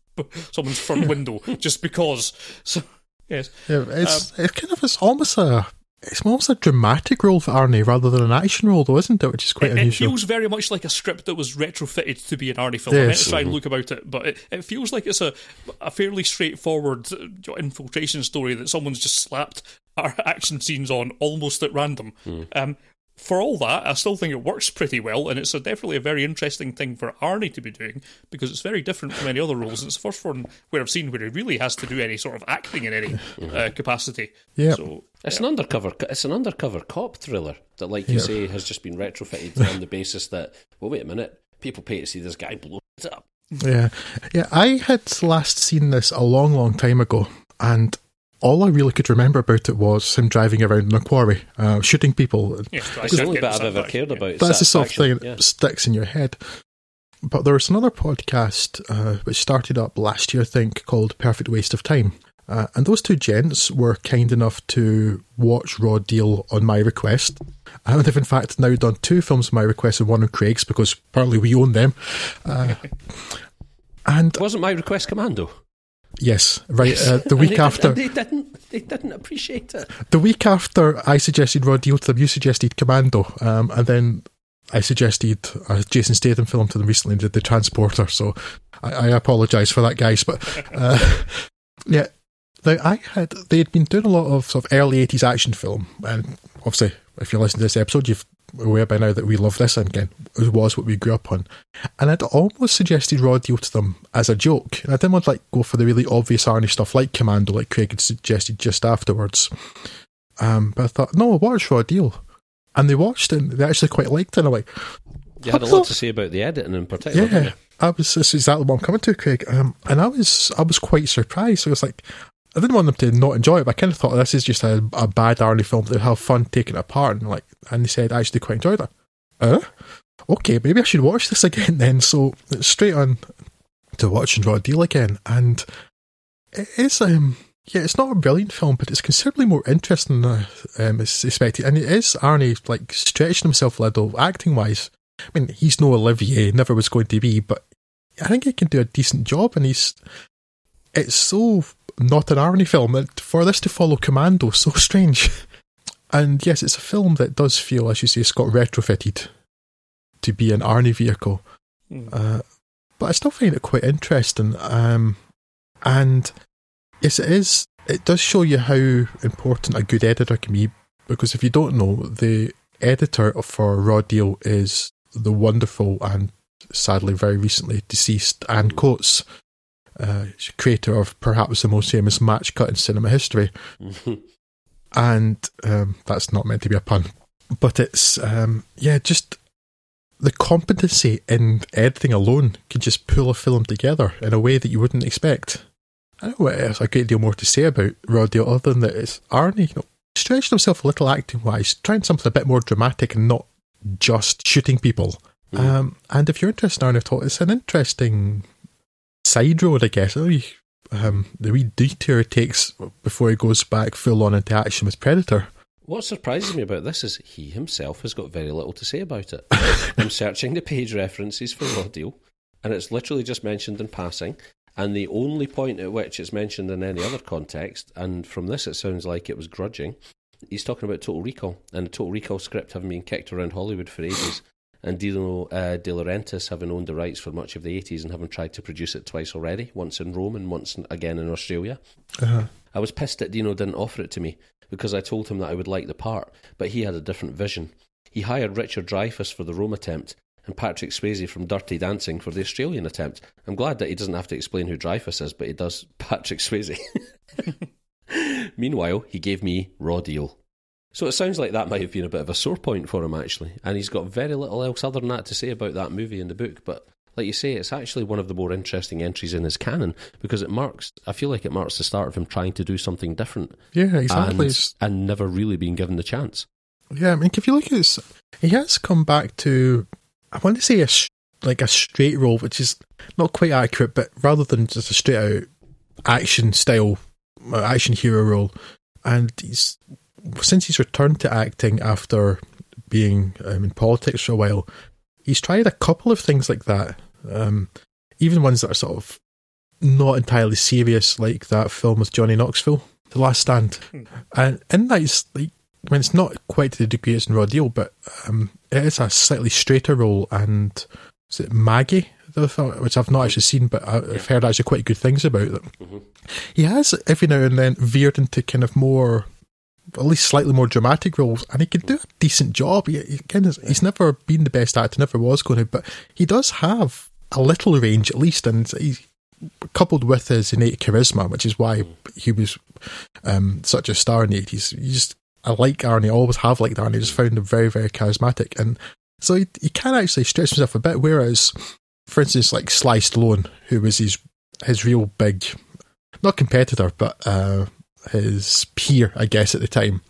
someone's front window just because. So yes, yeah, it's um, it's kind of it's almost a it's almost a dramatic role for Arnie rather than an action role, though, isn't it? Which is quite it, unusual. It feels very much like a script that was retrofitted to be an Arnie film. Yes. I meant to try and look about it, but it, it feels like it's a, a fairly straightforward uh, infiltration story that someone's just slapped our action scenes on almost at random. Mm. Um, for all that, I still think it works pretty well, and it's a, definitely a very interesting thing for Arnie to be doing because it's very different from any other roles. It's the first one where I've seen where he really has to do any sort of acting in any uh, capacity. Yeah, so, it's yeah. an undercover. It's an undercover cop thriller that, like you yeah. say, has just been retrofitted on the basis that, well, wait a minute, people pay to see this guy blow it up. Yeah, yeah. I had last seen this a long, long time ago, and all I really could remember about it was him driving around in a quarry, uh, shooting people. Yeah, it's the only bit I've ever cared about. That's the sort of thing that yeah. sticks in your head. But there was another podcast uh, which started up last year, I think, called Perfect Waste of Time. Uh, and those two gents were kind enough to watch Raw Deal on my request. And they've in fact now done two films on my request and one on Craig's because apparently we own them. Uh, and wasn't my request Commando? Yes, right. Uh, the week after, they didn't. They didn't appreciate it. The week after, I suggested Raw Deal to them. You suggested Commando, um, and then I suggested a Jason Statham film to them recently. Did the Transporter? So I, I apologise for that, guys. But uh, yeah, I had they had been doing a lot of sort of early eighties action film, and obviously, if you listen to this episode, you've aware by now that we love this, and again, it was what we grew up on. And I'd almost suggested Raw Deal to them as a joke. And I didn't want to like go for the really obvious Arnie stuff like Commando, like Craig had suggested just afterwards. Um, but I thought, no, watch Raw Deal. And they watched it and they actually quite liked it. And I'm like, you had a lot to say about the editing in particular. Yeah, I was. This is exactly what I'm coming to, Craig. Um, and I was, I was quite surprised. So I was like, I didn't want them to not enjoy it, but I kind of thought this is just a, a bad Arnie film. They'd have fun taking it apart, and like, and they said I actually quite enjoyed it. Uh, okay, maybe I should watch this again then. So straight on to watch and Raw Deal again, and it is um yeah, it's not a brilliant film, but it's considerably more interesting than I um, expected, and it is Arnie like stretching himself a little acting wise. I mean, he's no Olivier, never was going to be, but I think he can do a decent job, and he's it's so not an Arnie film. For this to follow Commando, so strange. And yes, it's a film that does feel, as you say, Scott retrofitted to be an Arnie vehicle. Mm. Uh, but I still find it quite interesting. Um, and yes, it is. It does show you how important a good editor can be. Because if you don't know, the editor for Raw Deal is the wonderful and sadly very recently deceased Anne Coates, uh, creator of perhaps the most famous match cut in cinema history. and um, that's not meant to be a pun, but it's, um, yeah, just the competency in editing alone can just pull a film together in a way that you wouldn't expect. I don't know there's a great deal more to say about Deal other than that it's Arnie, you know, stretching himself a little acting wise, trying something a bit more dramatic and not just shooting people. Mm. Um, and if you're interested in Arnie at all, it's an interesting side road, I guess. Um, the wee detour takes before he goes back full on into action with Predator. What surprises me about this is he himself has got very little to say about it. I'm searching the page references for Deal, and it's literally just mentioned in passing. And the only point at which it's mentioned in any other context, and from this it sounds like it was grudging, he's talking about Total Recall and the Total Recall script having been kicked around Hollywood for ages and Dino uh, De Laurentiis having owned the rights for much of the 80s and having tried to produce it twice already, once in Rome and once again in Australia. Uh-huh. I was pissed that Dino didn't offer it to me because I told him that I would like the part, but he had a different vision. He hired Richard Dreyfuss for the Rome attempt and Patrick Swayze from Dirty Dancing for the Australian attempt. I'm glad that he doesn't have to explain who Dreyfuss is, but he does Patrick Swayze. Meanwhile, he gave me Raw Deal. So it sounds like that might have been a bit of a sore point for him, actually. And he's got very little else other than that to say about that movie in the book. But like you say, it's actually one of the more interesting entries in his canon because it marks, I feel like it marks the start of him trying to do something different. Yeah, exactly. And, and never really being given the chance. Yeah, I mean, if you look at his, he has come back to, I want to say, a, like a straight role, which is not quite accurate, but rather than just a straight out action style, uh, action hero role. And he's since he's returned to acting after being um, in politics for a while, he's tried a couple of things like that. Um, even ones that are sort of not entirely serious, like that film with Johnny Knoxville, The Last Stand. Hmm. And in that, it's like when it's not quite to the degree it's in Raw Deal, but um, it is a slightly straighter role. And is it Maggie? The film, which I've not actually seen, but I've heard actually quite good things about them. He has every now and then veered into kind of more, at least slightly more dramatic roles, and he can do a decent job. He, he again, he's never been the best actor, never was going to, but he does have a little range at least, and he's coupled with his innate charisma, which is why he was um, such a star in the eighties. Just I like Arnie, I always have liked Arnie. I just found him very, very charismatic, and so he, he can actually stretch himself a bit. Whereas, for instance, like Sly Stallone, who was his his real big, not competitor, but uh, his peer, I guess, at the time.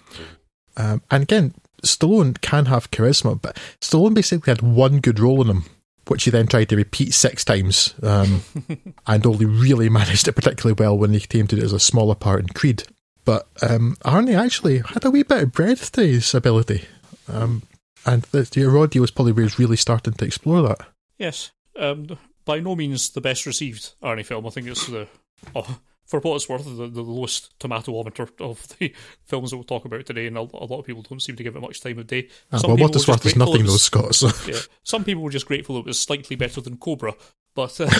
Um, and again, Stallone can have charisma, but Stallone basically had one good role in him, which he then tried to repeat six times, um, and only really managed it particularly well when he came to it as a smaller part in Creed. But um, Arnie actually had a wee bit of breadth to his ability, um, and the, the was probably where he's really starting to explore that. Yes, um, by no means the best received Arnie film. I think it's the, oh, for what it's worth, the, the lowest tomatometer of the films that we'll talk about today, and a, a lot of people don't seem to give it much time of day. Ah, Some well, what it's were worth just is nothing, though, Scott. So. yeah, some people were just grateful it was slightly better than Cobra. But uh,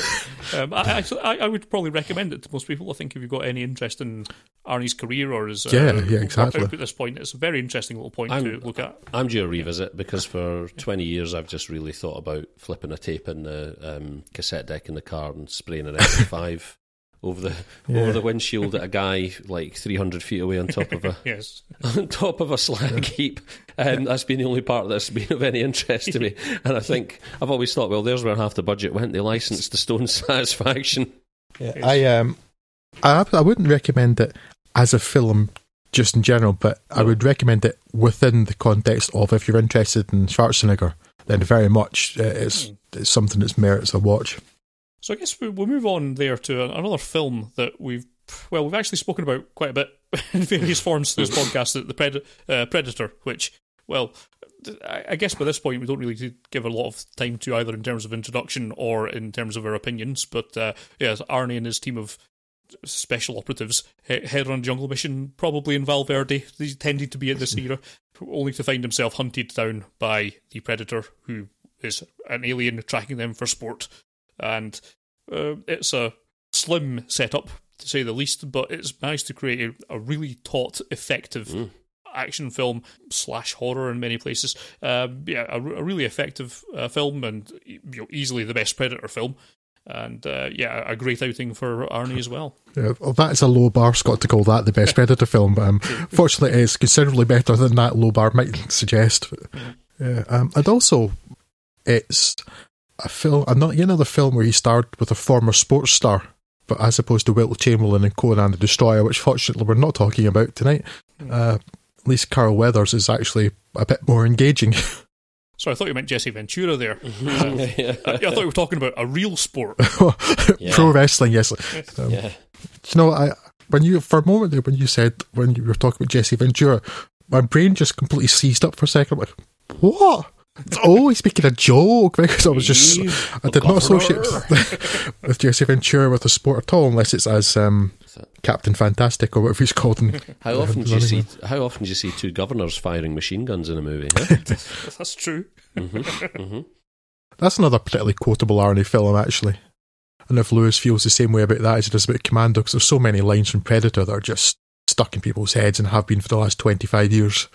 um, I, I, I would probably recommend it to most people. I think if you've got any interest in Arnie's career or his uh, Yeah, yeah, work exactly. output at this point, it's a very interesting little point I'm- to look at. I'm due a revisit because for 20 years I've just really thought about flipping a tape in the um, cassette deck in the car and spraying an MP5 over the Yeah. over the windshield at a guy like 300 feet away on top of a Yes, on top of a slag heap. And that's been the only part that's been of any interest to me. And I think I've always thought, well, there's where half the budget went. They licensed the Stone Satisfaction. I um, I I wouldn't recommend it as a film just in general, but I would recommend it within the context of if you're interested in Schwarzenegger, then very much uh, it's, it's something that's merits a watch. So I guess we- we'll move on there to another film that we've well we've actually spoken about quite a bit in various forms through this podcast, the- Pred- uh, Predator, which well I I guess by this point we don't really give a lot of time to either in terms of introduction or in terms of our opinions. But uh, yes, Arnie and his team of special operatives head on a jungle mission, probably in Valverde. They tended to be at this era, only to find himself hunted down by the Predator, who is an alien tracking them for sport and uh, it's a slim setup to say the least, but it's managed to create a, a really taut, effective action film slash horror in many places. Um, yeah, a, a really effective uh, film and you know, easily the best Predator film. And uh, yeah, a great outing for Arnie as well. Yeah, well, that is a low bar, Scott, to call that the best Predator film. But, um, fortunately, it's considerably better than that low bar might suggest. Yeah, um, and also, it's a film, another, another film where he starred with a former sports star, but as opposed to Wilt Chamberlain and Conan the Destroyer, which fortunately we're not talking about tonight. Uh, at least Carl Weathers is actually a bit more engaging. So I thought you meant Jesse Ventura there. yeah. I, I thought you were talking about a real sport. Pro wrestling, yes. Um, yeah. You know, I when you for a moment there when you said when you were talking about Jesse Ventura, my brain just completely seized up for a second. I'm like, what? It's always making a joke because I was just I did not associate with Jesse Ventura with the sport at all, unless it's as um, Captain Fantastic or whatever he's called. In, How uh, often do you see? Man. How often do you see two governors firing machine guns in a movie? huh? That's true. That's another particularly quotable Arnie film, actually. And if Lewis feels the same way about that as he does about Commando, because there's so many lines from Predator that are just stuck in people's heads and have been for the last 25 years.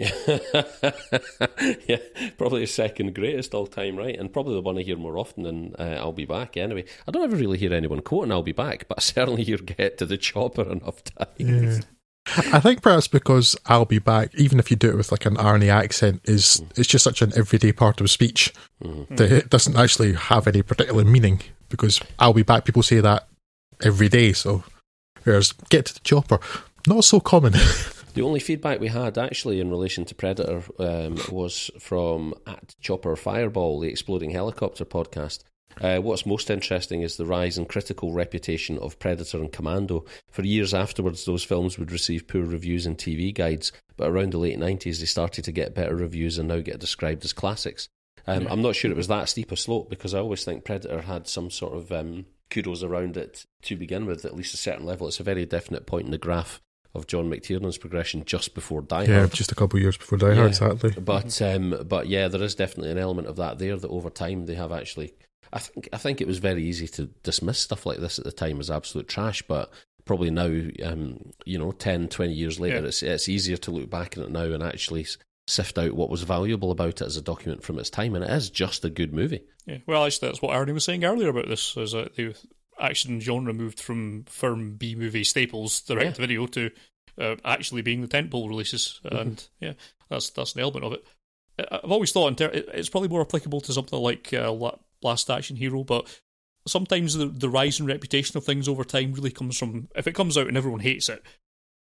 Yeah, yeah, probably the second greatest all time, right? And probably the one I hear more often than uh, "I'll be back." Anyway, I don't ever really hear anyone quoting "I'll be back," but I certainly hear "Get to the chopper" enough times. Yeah. I think perhaps because I'll be back, even if you do it with like an Arnie accent, is it's just such an everyday part of speech that it doesn't actually have any particular meaning. Because I'll be back, people say that every day. So, whereas get to the chopper, not so common. The only feedback we had actually in relation to Predator um, was from at Chopper Fireball, the Exploding Helicopter podcast. Uh, what's most interesting is the rise in critical reputation of Predator and Commando. For years afterwards, those films would receive poor reviews in TV guides, but around the late 90s, they started to get better reviews and now get described as classics. Um, I'm not sure it was that steep a slope because I always think Predator had some sort of um, kudos around it to begin with, at least a certain level. It's a very definite point in the graph of John McTiernan's progression just before Die Hard. Yeah, just a couple of years before Die Hard, Yeah. exactly. But um, but yeah, there is definitely an element of that there that over time they have actually. I think I think it was very easy to dismiss stuff like this at the time as absolute trash, but probably now, um, you know, 10, 20 years later, Yeah. it's it's easier to look back at it now and actually sift out what was valuable about it as a document from its time, and it is just a good movie. Yeah, well, actually, that's what Arnie was saying earlier about this. Is that the action genre moved from firm B movie staples, direct to video, to uh, actually being the tentpole releases, and yeah, that's that's an element of it. I've always thought ter- it's probably more applicable to something like uh, Last Action Hero, but sometimes the the rise in reputation of things over time really comes from if it comes out and everyone hates it.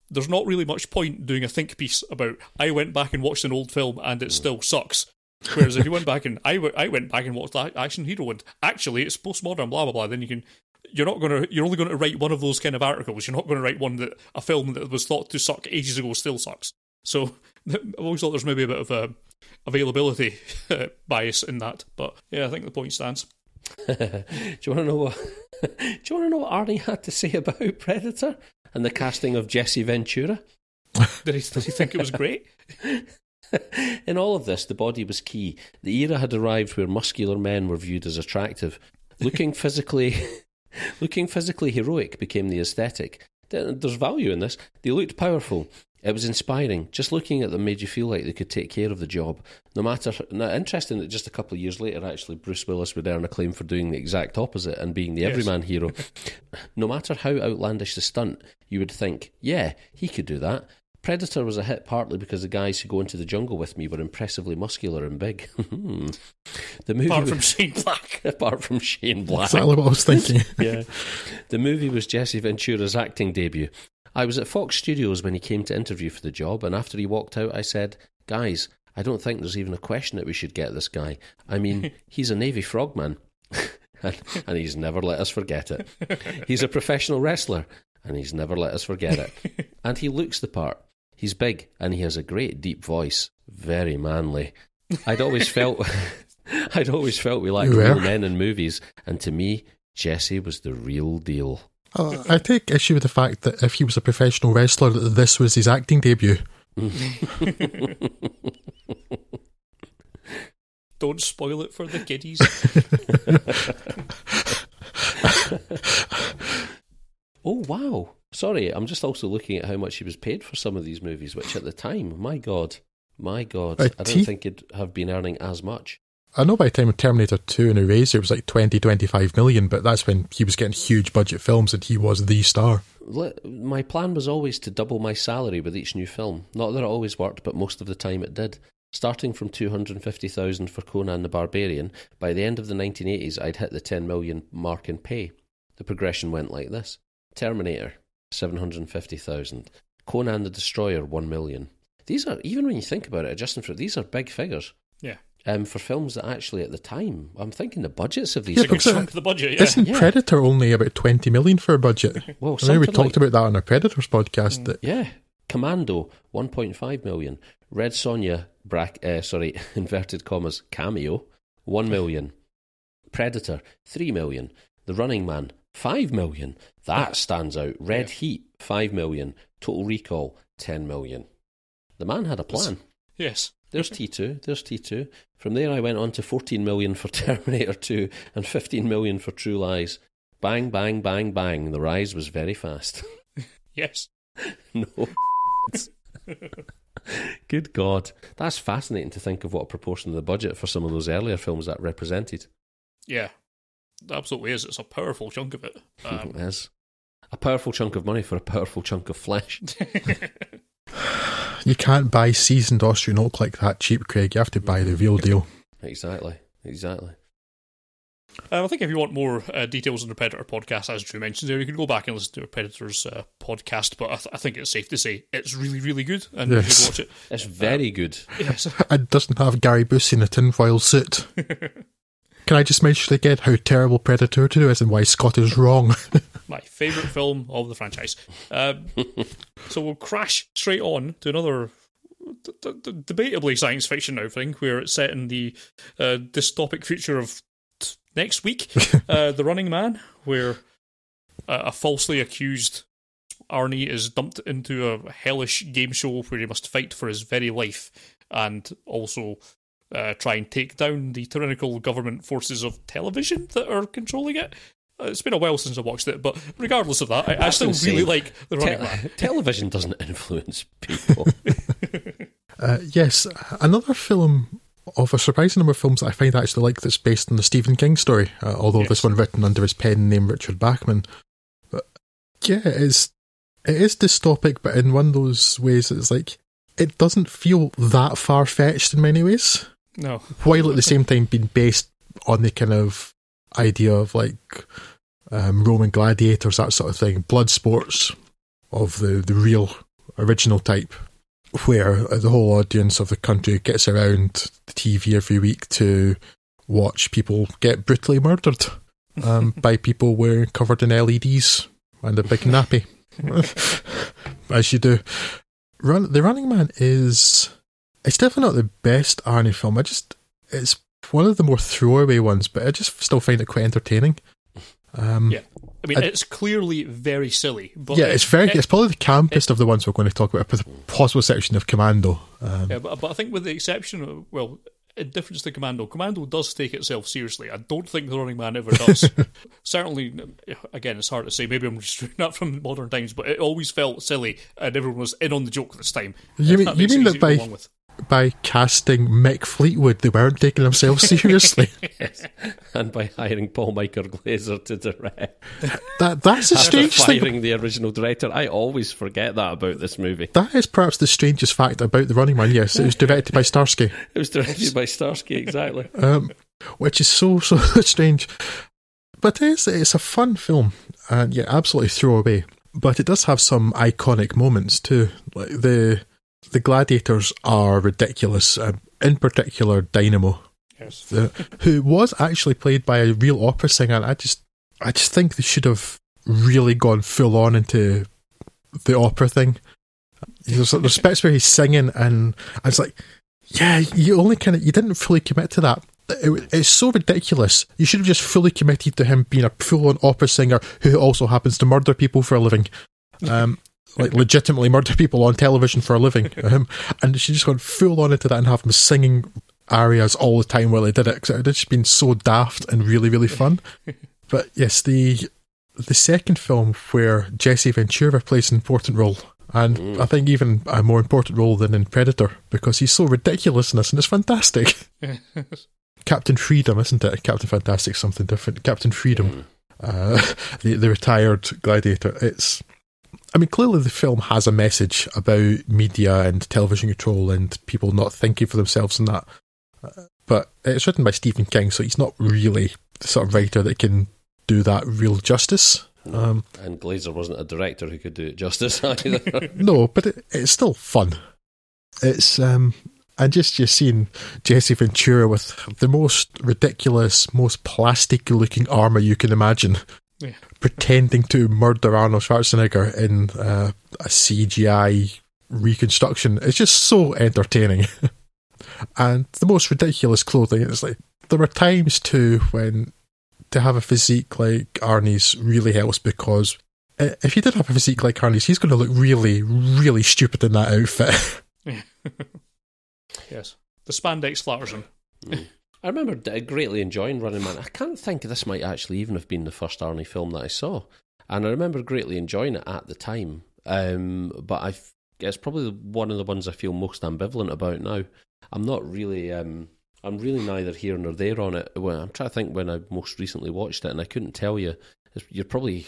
There's not really much point doing a think piece about I went back and watched an old film and it still sucks. Whereas if you went back and I, w- I went back and watched Action Hero and actually it's postmodern, blah blah blah, then you can you're not gonna you're only gonna write one of those kind of articles. You're not gonna write one that a film that was thought to suck ages ago still sucks. So I've always thought there's maybe a bit of a availability uh, bias in that, but yeah, I think the point stands. do you want to know what? do you want to know what Arnie had to say about Predator and the casting of Jesse Ventura? Did he, did he think it was great? In all of this, the body was key. The era had arrived where muscular men were viewed as attractive. Looking physically, looking physically heroic became the aesthetic. There's value in this. They looked powerful. It was inspiring. Just looking at them made you feel like they could take care of the job. No matter. Now, interesting that just a couple of years later, actually, Bruce Willis would earn a claim for doing the exact opposite and being the Yes. everyman hero. no matter how outlandish the stunt, you would think, yeah, he could do that. Predator was a hit partly because the guys who go into the jungle with me were impressively muscular and big. the movie, Apart was- from Shane Black. apart from Shane Black, Exactly what I was thinking. yeah. The movie was Jesse Ventura's acting debut. I was at Fox Studios when he came to interview for the job, and after he walked out, I said, Guys, I don't think there's even a question that we should get this guy. I mean, he's a Navy frogman. and, and he's never let us forget it. He's a professional wrestler, and he's never let us forget it. And he looks the part. He's big, and he has a great deep voice. Very manly. I'd always felt. I'd always felt we lacked You real men in movies, and to me, Jesse was the real deal. Uh, I take issue with the fact that if he was a professional wrestler, that this was his acting debut. Don't spoil it for the kiddies. Oh wow! Sorry, I'm just also looking at how much he was paid for some of these movies, which at the time, my god, my god, Uh, I don't T- think he'd have been earning as much. I know by the time of Terminator 2 and Eraser, it was like 20, 25 million, but that's when he was getting huge budget films and he was the star. My plan was always to double my salary with each new film. Not that it always worked, but most of the time it did. Starting from 250,000 for Conan the Barbarian, by the end of the 1980s I'd hit the 10 million mark in pay. The progression went like this. Terminator, 750,000. Conan the Destroyer, 1 million. These are, even when you think about it, adjusting for these are big figures. Yeah. Um, for films that actually at the time, I'm thinking the budgets of these. Yeah, It's a chunk of the budget, yeah. Isn't Yeah. Predator only about 20 million for a budget? well, I know we talked like- about that on our Predators podcast. That Yeah. Commando, 1.5 million. Red Sonja, brack, uh, sorry, inverted commas, cameo, 1 million. Predator, 3 million. The Running Man, 5 million. That stands out. Red Yeah. Heat, 5 million. Total Recall, 10 million. The man had a plan. Yes. There's T2. There's T2. From there, I went on to 14 million for Terminator 2 and 15 million for True Lies. Bang, bang, bang, bang. The rise was very fast. Yes. no. Good God. That's fascinating to think of what a proportion of the budget for some of those earlier films that represented. Yeah. It absolutely is. It's a powerful chunk of it. Um, it is. A powerful chunk of money for a powerful chunk of flesh. you can't buy seasoned Austrian oak like that cheap, Craig. You have to buy the real deal. Exactly. Exactly. Um, I think if you want more uh, details on the Predator podcast, as Drew mentioned there, you can go back and listen to a Predator's uh, podcast. But I, th- I, think it's safe to say it's really, really good, and yes. you should watch it. It's very good. Yes. it doesn't have Gary Busey in a tinfoil suit. Can I just mention again how terrible Predator 2 is and why Scott is wrong? My favourite film of the franchise. Um, so we'll crash straight on to another d- d- debatably science fiction now thing where it's set in the uh, dystopic future of t- next week. uh, the Running Man, where uh, a falsely accused Arnie is dumped into a hellish game show where he must fight for his very life and also uh, try and take down the tyrannical government forces of television that are controlling it. Uh, it's been a while since I watched it, but regardless of that, I, I still insane. really like the Running Te- Man. Television doesn't influence people. uh, yes, another film of a surprising number of films that I find actually like that's based on the Stephen King story, uh, although yes. this one written under his pen name Richard Bachman. But yeah, it is it is dystopic, but in one of those ways it's like it doesn't feel that far fetched in many ways. No. While at the same time being based on the kind of idea of like um, Roman gladiators, that sort of thing, blood sports of the, the real original type, where the whole audience of the country gets around the TV every week to watch people get brutally murdered um, by people wearing covered in LEDs and a big nappy, as you do. Run, the Running Man is it's definitely not the best Arnie film. I just it's one of the more throwaway ones, but I just still find it quite entertaining. Um, yeah, I mean, I, it's clearly very silly. But yeah, it's very. It, it's probably the campest it, of the ones we're going to talk about, with a possible section of Commando. Um, yeah, but, but I think with the exception of well, in difference to Commando, Commando does take itself seriously. I don't think The Running Man ever does. Certainly, again, it's hard to say. Maybe I'm just not from modern times, but it always felt silly, and everyone was in on the joke this time. You mean you mean that by by casting Mick Fleetwood, they weren't taking themselves seriously. yes. And by hiring Paul Michael Glaser to direct. That that's a strange firing thing. the original director. I always forget that about this movie. That is perhaps the strangest fact about The Running Man. Yes, it was directed by Starsky. It was directed by Starsky, exactly. Um, which is so so strange. But it is, it's a fun film, and yeah, absolutely throw away. But it does have some iconic moments too, like the the gladiators are ridiculous. Uh, in particular, Dynamo, yes. the, who was actually played by a real opera singer. And I just, I just think they should have really gone full on into the opera thing. There's, there's bits where he's singing, and I was like, yeah, you only kind of, you didn't fully commit to that. It, it's so ridiculous. You should have just fully committed to him being a full on opera singer who also happens to murder people for a living. Um, like legitimately murder people on television for a living. Um, and she just went full on into that and have him singing arias all the time while they did it. Because it had just been so daft and really, really fun. But yes, the the second film where Jesse Ventura plays an important role. And mm. I think even a more important role than in Predator because he's so ridiculous in this and it's fantastic. Captain Freedom, isn't it? Captain Fantastic, something different. Captain Freedom, mm. uh, the the retired gladiator. It's I mean, clearly the film has a message about media and television control and people not thinking for themselves and that. But it's written by Stephen King, so he's not really the sort of writer that can do that real justice. Um, and Glaser wasn't a director who could do it justice either. no, but it, it's still fun. It's um, and just you're seeing Jesse Ventura with the most ridiculous, most plastic-looking armor you can imagine yeah. pretending to murder Arnold Schwarzenegger in uh, a CGI reconstruction. It's just so entertaining. and the most ridiculous clothing. It's like there are times too when to have a physique like Arnie's really helps because if he did have a physique like Arnie's, he's going to look really, really stupid in that outfit. yes, the spandex flatters him. I remember greatly enjoying Running Man. I can't think this might actually even have been the first Arnie film that I saw, and I remember greatly enjoying it at the time. Um, but I, it's probably one of the ones I feel most ambivalent about now. I'm not really, um, I'm really neither here nor there on it. Well, I'm trying to think when I most recently watched it, and I couldn't tell you. You're probably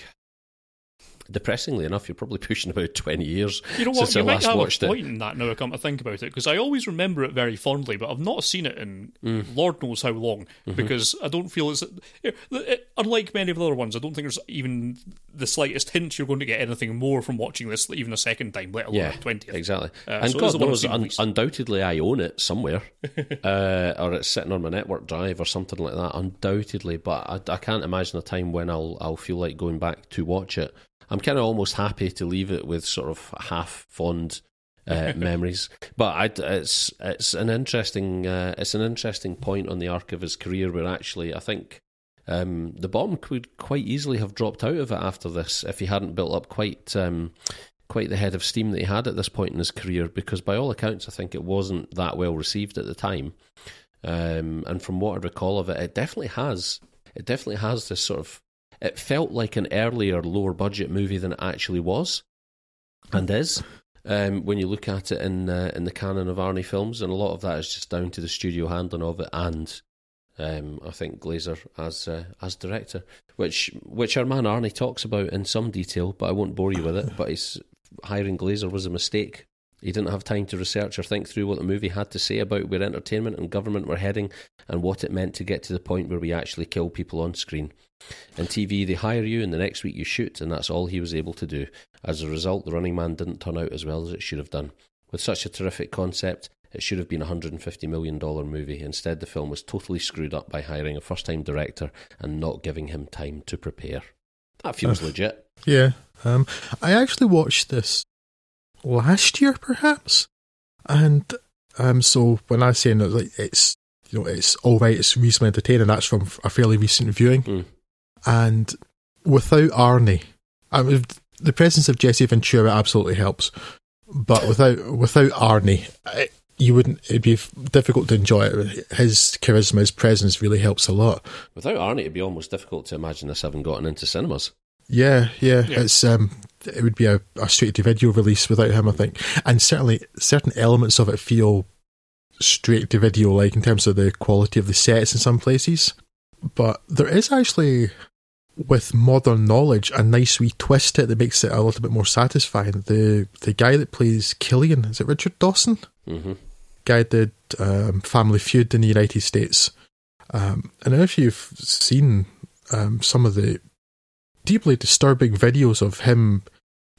depressingly enough, you're probably pushing about 20 years You know what? since You I might last have watched a it. point in that now. I come to think about it because I always remember it very fondly, but I've not seen it in Mm. Lord knows how long. Mm-hmm. Because I don't feel it's it, it, unlike many of the other ones. I don't think there's even the slightest hint you're going to get anything more from watching this, even a second time, let alone Yeah, a twentieth. exactly. Uh, and so God knows, un- undoubtedly, I own it somewhere, uh, or it's sitting on my network drive or something like that. Undoubtedly, but I, I can't imagine a time when I'll I'll feel like going back to watch it. I'm kind of almost happy to leave it with sort of half fond uh, memories. But I, it's it's an interesting uh, it's an interesting point on the arc of his career where actually I think um, the bomb could quite easily have dropped out of it after this if he hadn't built up quite um, quite the head of steam that he had at this point in his career. Because by all accounts, I think it wasn't that well received at the time. Um, and from what I recall of it, it definitely has it definitely has this sort of it felt like an earlier lower budget movie than it actually was and is um, when you look at it in uh, in the canon of Arnie films, and a lot of that is just down to the studio handling of it, and um, I think Glaser as uh, as director, which which our man Arnie talks about in some detail, but I won't bore you with it. But his hiring Glaser was a mistake. He didn't have time to research or think through what the movie had to say about where entertainment and government were heading and what it meant to get to the point where we actually kill people on screen. In TV, they hire you and the next week you shoot, and that's all he was able to do. As a result, The Running Man didn't turn out as well as it should have done. With such a terrific concept, it should have been a $150 million movie. Instead, the film was totally screwed up by hiring a first time director and not giving him time to prepare. That feels legit. Yeah. Um, I actually watched this last year, perhaps, and um, so when I say that, like it's you know it's all right, it's reasonably entertaining. That's from a fairly recent viewing, Mm. and without Arnie, I mean, the presence of Jesse Ventura absolutely helps, but without without Arnie. I, you wouldn't. It'd be difficult to enjoy it. His charisma, his presence, really helps a lot. Without Arnie, it'd be almost difficult to imagine this having gotten into cinemas. Yeah, yeah, Yeah. It's um, it would be a, a straight to video release without him, I think, and certainly certain elements of it feel straight to video, like in terms of the quality of the sets in some places. But there is actually, with modern knowledge, a nice wee twist to it that makes it a little bit more satisfying. The the guy that plays Killian is it Richard Dawson? hmm guy did um, Family Feud in the United States. Um, and if you've seen um, some of the deeply disturbing videos of him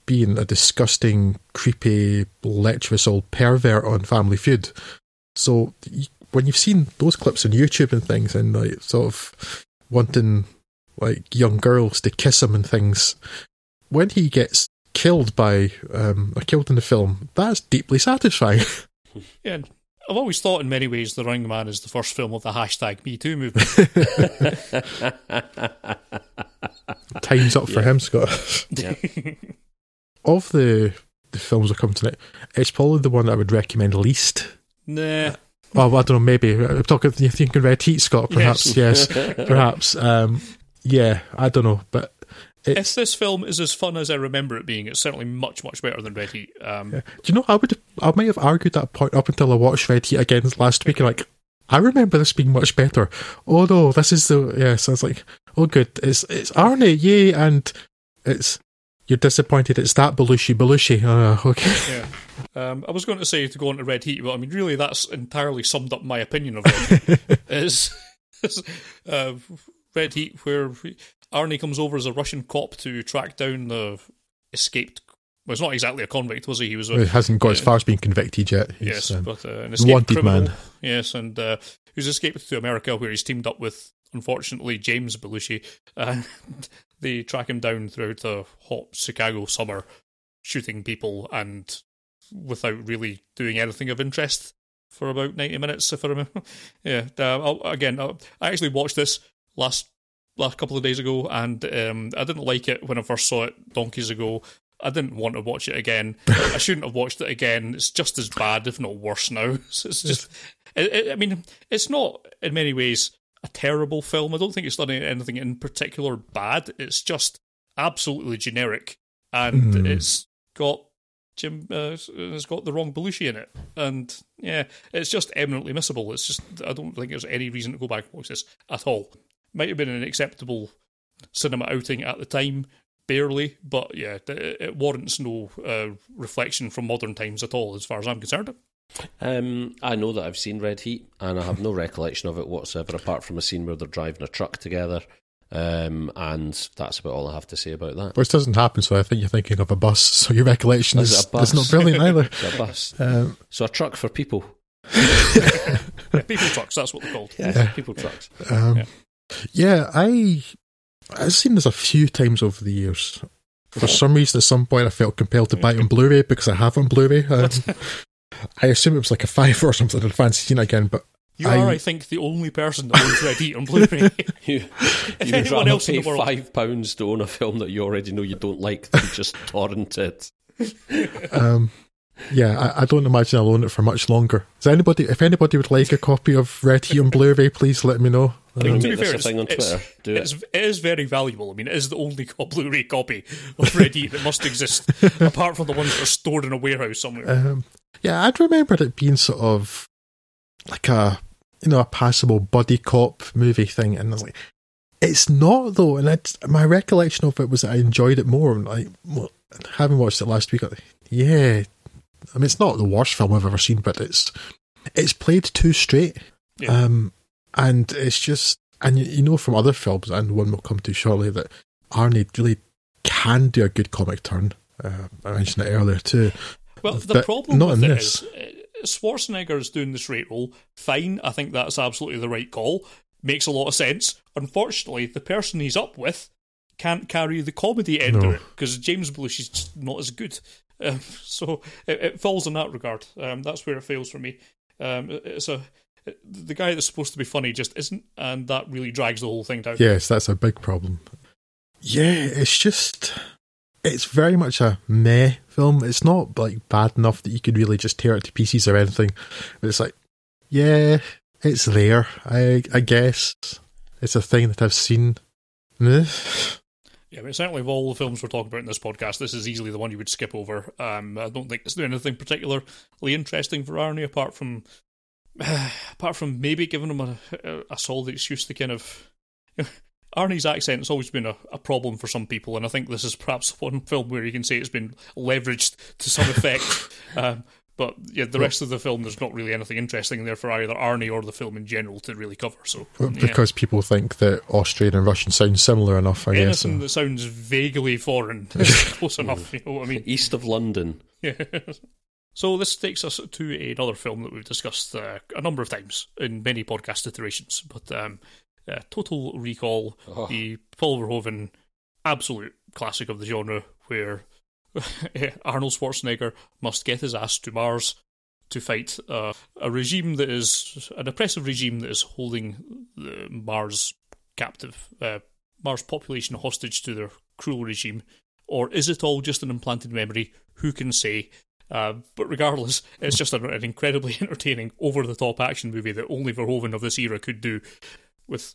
being a disgusting, creepy, lecherous old pervert on Family Feud. So when you've seen those clips on YouTube and things, and like sort of wanting like young girls to kiss him and things, when he gets killed by um, or killed in the film, that's deeply satisfying. Yeah, I've always thought in many ways The Running Man is the first film of the hashtag Me Too movement. Time's up for him, Scott. Yeah. of the the films that come tonight, it's probably the one that I would recommend least. nah, Oh, I don't know, maybe. I'm talking, You're thinking Red Heat, Scott, perhaps? Yes, perhaps. Um, yeah, I don't know. But if this film is as fun as I remember it being, it's certainly much, much better than Red Heat. Um, Do you know, I would, I might have argued that point up until I watched Red Heat again last week. and Like, I remember this being much better. Oh no, this is the yes. I was like, oh good, it's it's Arnie, yay, and it's you're disappointed. It's that Belushi, Belushi. Uh, okay. Yeah. Um, I was going to say to go on to Red Heat, but I mean, really, that's entirely summed up my opinion of is, is uh, Red Heat, where Arnie comes over as a Russian cop to track down the escaped. Well, it's not exactly a convict, was he? He was a It hasn't got as far as being convicted yet. He's, yes, um, but uh, an escaped wanted criminal. man. Yes, and uh, who's escaped to America, where he's teamed up with, unfortunately, James Belushi. And they track him down throughout the hot Chicago summer, shooting people and without really doing anything of interest for about ninety minutes, if I remember. yeah. Uh, again, I actually watched this last last couple of days ago, and um, I didn't like it when I first saw it donkeys ago. I didn't want to watch it again. I shouldn't have watched it again. It's just as bad, if not worse now. So it's just, it, it, I mean, it's not in many ways a terrible film. I don't think it's done anything in particular bad. It's just absolutely generic, and Hmm. it's got Jim. Uh, it's got the wrong Belushi in it, and yeah, it's just eminently missable. It's just I don't think there's any reason to go back and watch this at all. Might have been an acceptable cinema outing at the time barely, but yeah, it, it warrants no uh, reflection from modern times at all, as far as I'm concerned. Um, I know that I've seen Red Heat, and I have no recollection of it whatsoever, apart from a scene where they're driving a truck together. Um, and that's about all I have to say about that. Which doesn't happen, so I think you're thinking of a bus. So your recollection Is is, it a bus? is not brilliant either. It's a bus. Um, So a truck for people. People trucks, that's what they're called. Yeah, people trucks. um, Yeah. Yeah. I I've seen this a few times over the years. For some reason, at some point, I felt compelled to buy it on Blu-ray because I have it on Blu-ray. Um, I assume it was like a five or something. I'd fancy seeing it again, but You I- are, I think, the only person that owns Red Heat on Blu-ray. You, If you would anyone rather else in pay the world- five pounds to own a film that you already know you don't like than just torrent it. um, yeah, I, I don't imagine I'll own it for much longer. Is anybody? If anybody would like a copy of Red Heat on Blu-ray, please let me know. Can we Um, to be fair, a thing on it's- Do It's, it. it is very valuable. I mean, it is the only Blu-ray copy of Red Heat that must exist, apart from the ones that are stored in a warehouse somewhere. um, yeah, I'd remembered it being sort of like a you know a passable buddy cop movie thing, and I was like, it's not though. And it's, my recollection of it was that I enjoyed it more. And like, well, having watched it last week, I like, yeah. I mean, it's not the worst film I've ever seen, but it's it's played too straight. Yeah. Um, and it's just, and you, you know from other films, and one we'll come to shortly, that Arnie really can do a good comic turn. Uh, I mentioned it earlier too. Well, the But problem not with in it this. is uh, Schwarzenegger is doing the straight role. Fine, I think that's absolutely the right call. Makes a lot of sense. Unfortunately, the person he's up with can't carry the comedy end No. of it because James Belushi is just not as good. Um, so it, it falls in that regard. Um, that's where it fails for me. Um, it- it's a the guy that's supposed to be funny just isn't, and that really drags the whole thing down. Yes, that's a big problem. Yeah, it's just it's very much a meh film. It's not like bad enough that you could really just tear it to pieces or anything. But it's like, yeah, it's there. I I guess it's a thing that I've seen. Yeah, I mean, certainly of all the films we're talking about in this podcast, this is easily the one you would skip over. Um, I don't think it's doing anything particularly interesting for Arnie, apart from apart from maybe giving him a, a, a solid excuse to kind of. Arnie's accent has always been a, a problem for some people, and I think this is perhaps one film where you can say it's been leveraged to some effect. um, but yeah, the rest of the film, there's not really anything interesting there for either Arnie or the film in general to really cover. So, Well, yeah. Because people think that Austrian and Russian sound similar enough, I guess. anything that sounds vaguely foreign is close enough. You know what I mean? East of London. Yeah. So this takes us to another film that we've discussed uh, a number of times in many podcast iterations, but um, uh, Total Recall, Oh. the Paul Verhoeven absolute classic of the genre, where Arnold Schwarzenegger must get his ass to Mars to fight uh, a regime that is an oppressive regime that is holding the Mars captive, uh, Mars population hostage to their cruel regime. Or is it all just an implanted memory? Who can say? Uh, but regardless, it's just an, an incredibly entertaining, over the top action movie that only Verhoeven of this era could do, with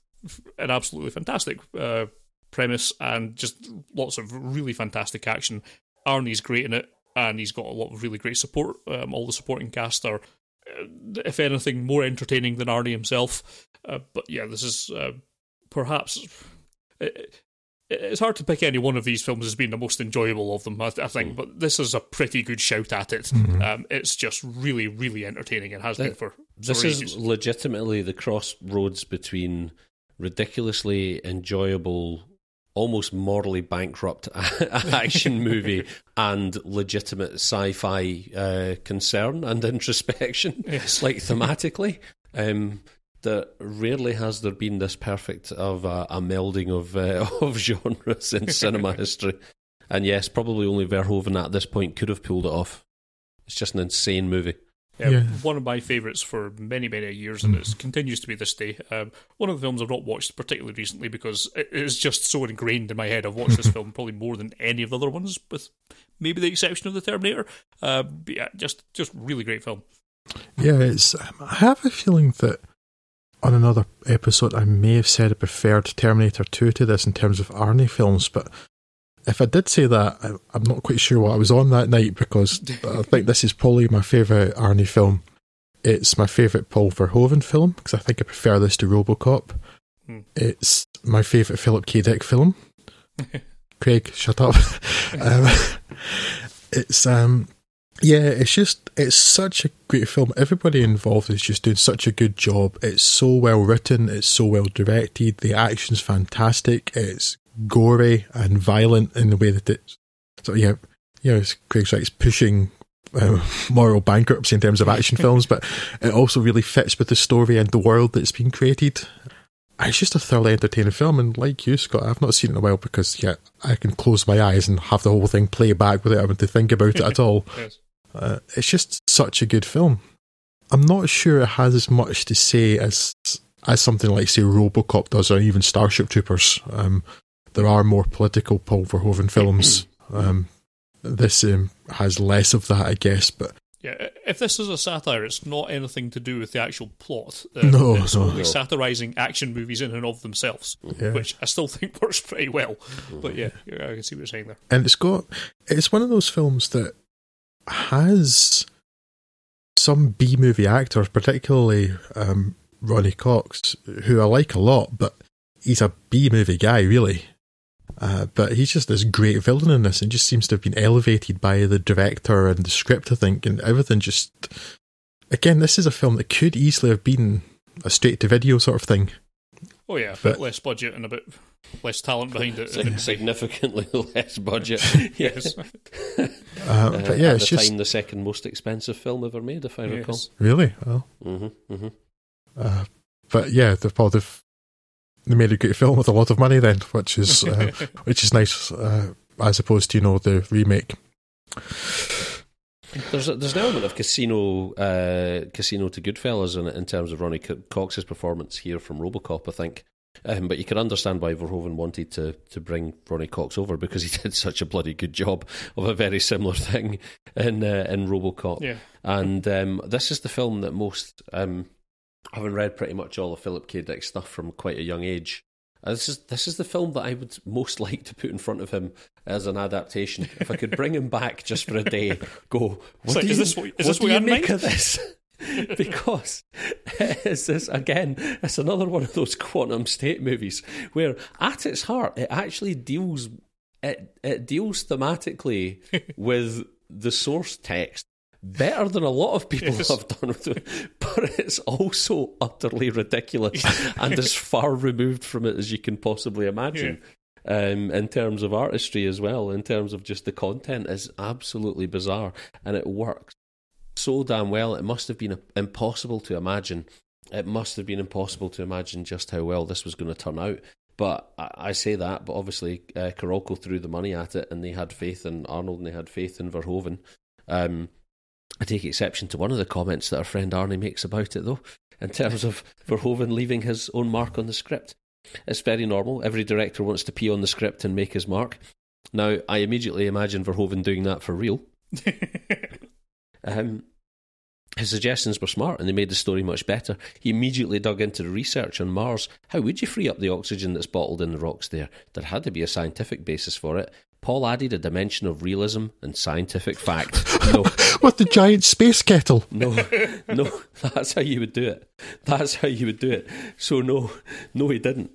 an absolutely fantastic uh, premise and just lots of really fantastic action. Arnie's great in it, and he's got a lot of really great support. Um, all the supporting cast are, uh, if anything, more entertaining than Arnie himself. Uh, but yeah, this is uh, perhaps. It, it's hard to pick any one of these films as being the most enjoyable of them, I, I think, but this is a pretty good shout at it. Um, it's just really, really entertaining and has been Th- for, This for is ages. legitimately the crossroads between ridiculously enjoyable, almost morally bankrupt action movie and legitimate sci-fi uh, concern and introspection, Yes. like thematically. Um, that rarely has there been this perfect of a, a melding of uh, of genres in cinema history. And yes, probably only Verhoeven at this point could have pulled it off. It's just an insane movie. Yeah, Yeah. one of my favourites for many, many years, and it continues to be this day. Um, one of the films I've not watched particularly recently because it is just so ingrained in my head. I've watched this film probably more than any of the other ones, with maybe the exception of the Terminator. Uh, but yeah, just just really great film. Yeah, it's. Um, I have a feeling that on another episode I may have said I preferred Terminator 2 to this in terms of Arnie films, but if I did say that, I, I'm not quite sure what I was on that night because I think this is probably my favourite Arnie film. It's my favourite Paul Verhoeven film because I think I prefer this to Robocop. Hmm. It's my favourite Philip K. Dick film. Craig, shut up. um, it's um, yeah, it's just it's such a great film. Everybody involved is just doing such a good job. It's so well written. It's so well directed. The action's fantastic. It's gory and violent in the way that it's. So yeah, you know, Craig's right. It's pushing uh, moral bankruptcy in terms of action films, but it also really fits with the story and the world that's been created. It's just a thoroughly entertaining film, and like you, Scott, I've not seen it in a while because yeah, I can close my eyes and have the whole thing play back without having to think about it at all. Yes. Uh, it's just such a good film. I'm not sure it has as much to say as as something like say RoboCop does, or even Starship Troopers. Um, there are more political Paul Verhoeven films. um, this um, has less of that, I guess, but Yeah, if this is a satire, it's not anything to do with the actual plot. Uh, No, it's no. only No. satirizing action movies in and of themselves, Yeah. which I still think works pretty well. But yeah, yeah, I can see what you're saying there. and it's got it's one of those films that has some B movie actors, particularly um, Ronny Cox, who I like a lot, but he's a B movie guy, really. Uh, but he's just this great villain in this, and just seems to have been elevated by the director and the script, I think, and everything. Just again, this is a film that could easily have been a straight to video sort of thing. Oh yeah, a But- bit less budget and a bit less talent behind it. Significantly less budget. yes, Uh, Uh, but yeah, at it's the just time, the second most expensive film ever made, if I recall. yes. really well. hmm hmm Uh, but yeah, they've, well, they've they made a great film with a lot of money then, which is uh, which is nice uh, as opposed to you know the remake. There's a, there's an element of casino uh, casino to Goodfellas in in terms of Ronny Cox's performance here from RoboCop, I think. Um, but you can understand why Verhoeven wanted to to bring Ronny Cox over because he did such a bloody good job of a very similar thing in uh, in RoboCop. yeah. And um, this is the film that most, um, having read pretty much all of Philip K. Dick stuff from quite a young age, this is this is the film that I would most like to put in front of him as an adaptation. If I could bring him back just for a day, go. What like, do is you, this what- is what this do what you make of this? because it's this again, it's another one of those quantum state movies where, at its heart, it actually deals it it deals thematically with the source text better than a lot of people Yes. have done with it, but it's also utterly ridiculous and as far removed from it as you can possibly imagine. Um, in terms of artistry as well, in terms of just the content, is absolutely bizarre, and it works so damn well. It must have been impossible to imagine. It must have been impossible to imagine just how well this was going to turn out. But I, I say that, but obviously uh, Carolco threw the money at it, and they had faith in Arnold, and they had faith in Verhoeven. Um, I take exception to one of the comments that our friend Arnie makes about it, though, in terms of Verhoeven leaving his own mark on the script. It's very normal. Every director wants to pee on the script and make his mark. Now, I immediately imagine Verhoeven doing that for real. Um, his suggestions were smart and they made the story much better. He immediately dug into the research on Mars. How would you free up the oxygen that's bottled in the rocks there? There had to be a scientific basis for it. Paul added a dimension of realism and scientific fact. No, With the giant space kettle. no, no, that's how you would do it. That's how you would do it. So, no, no, he didn't.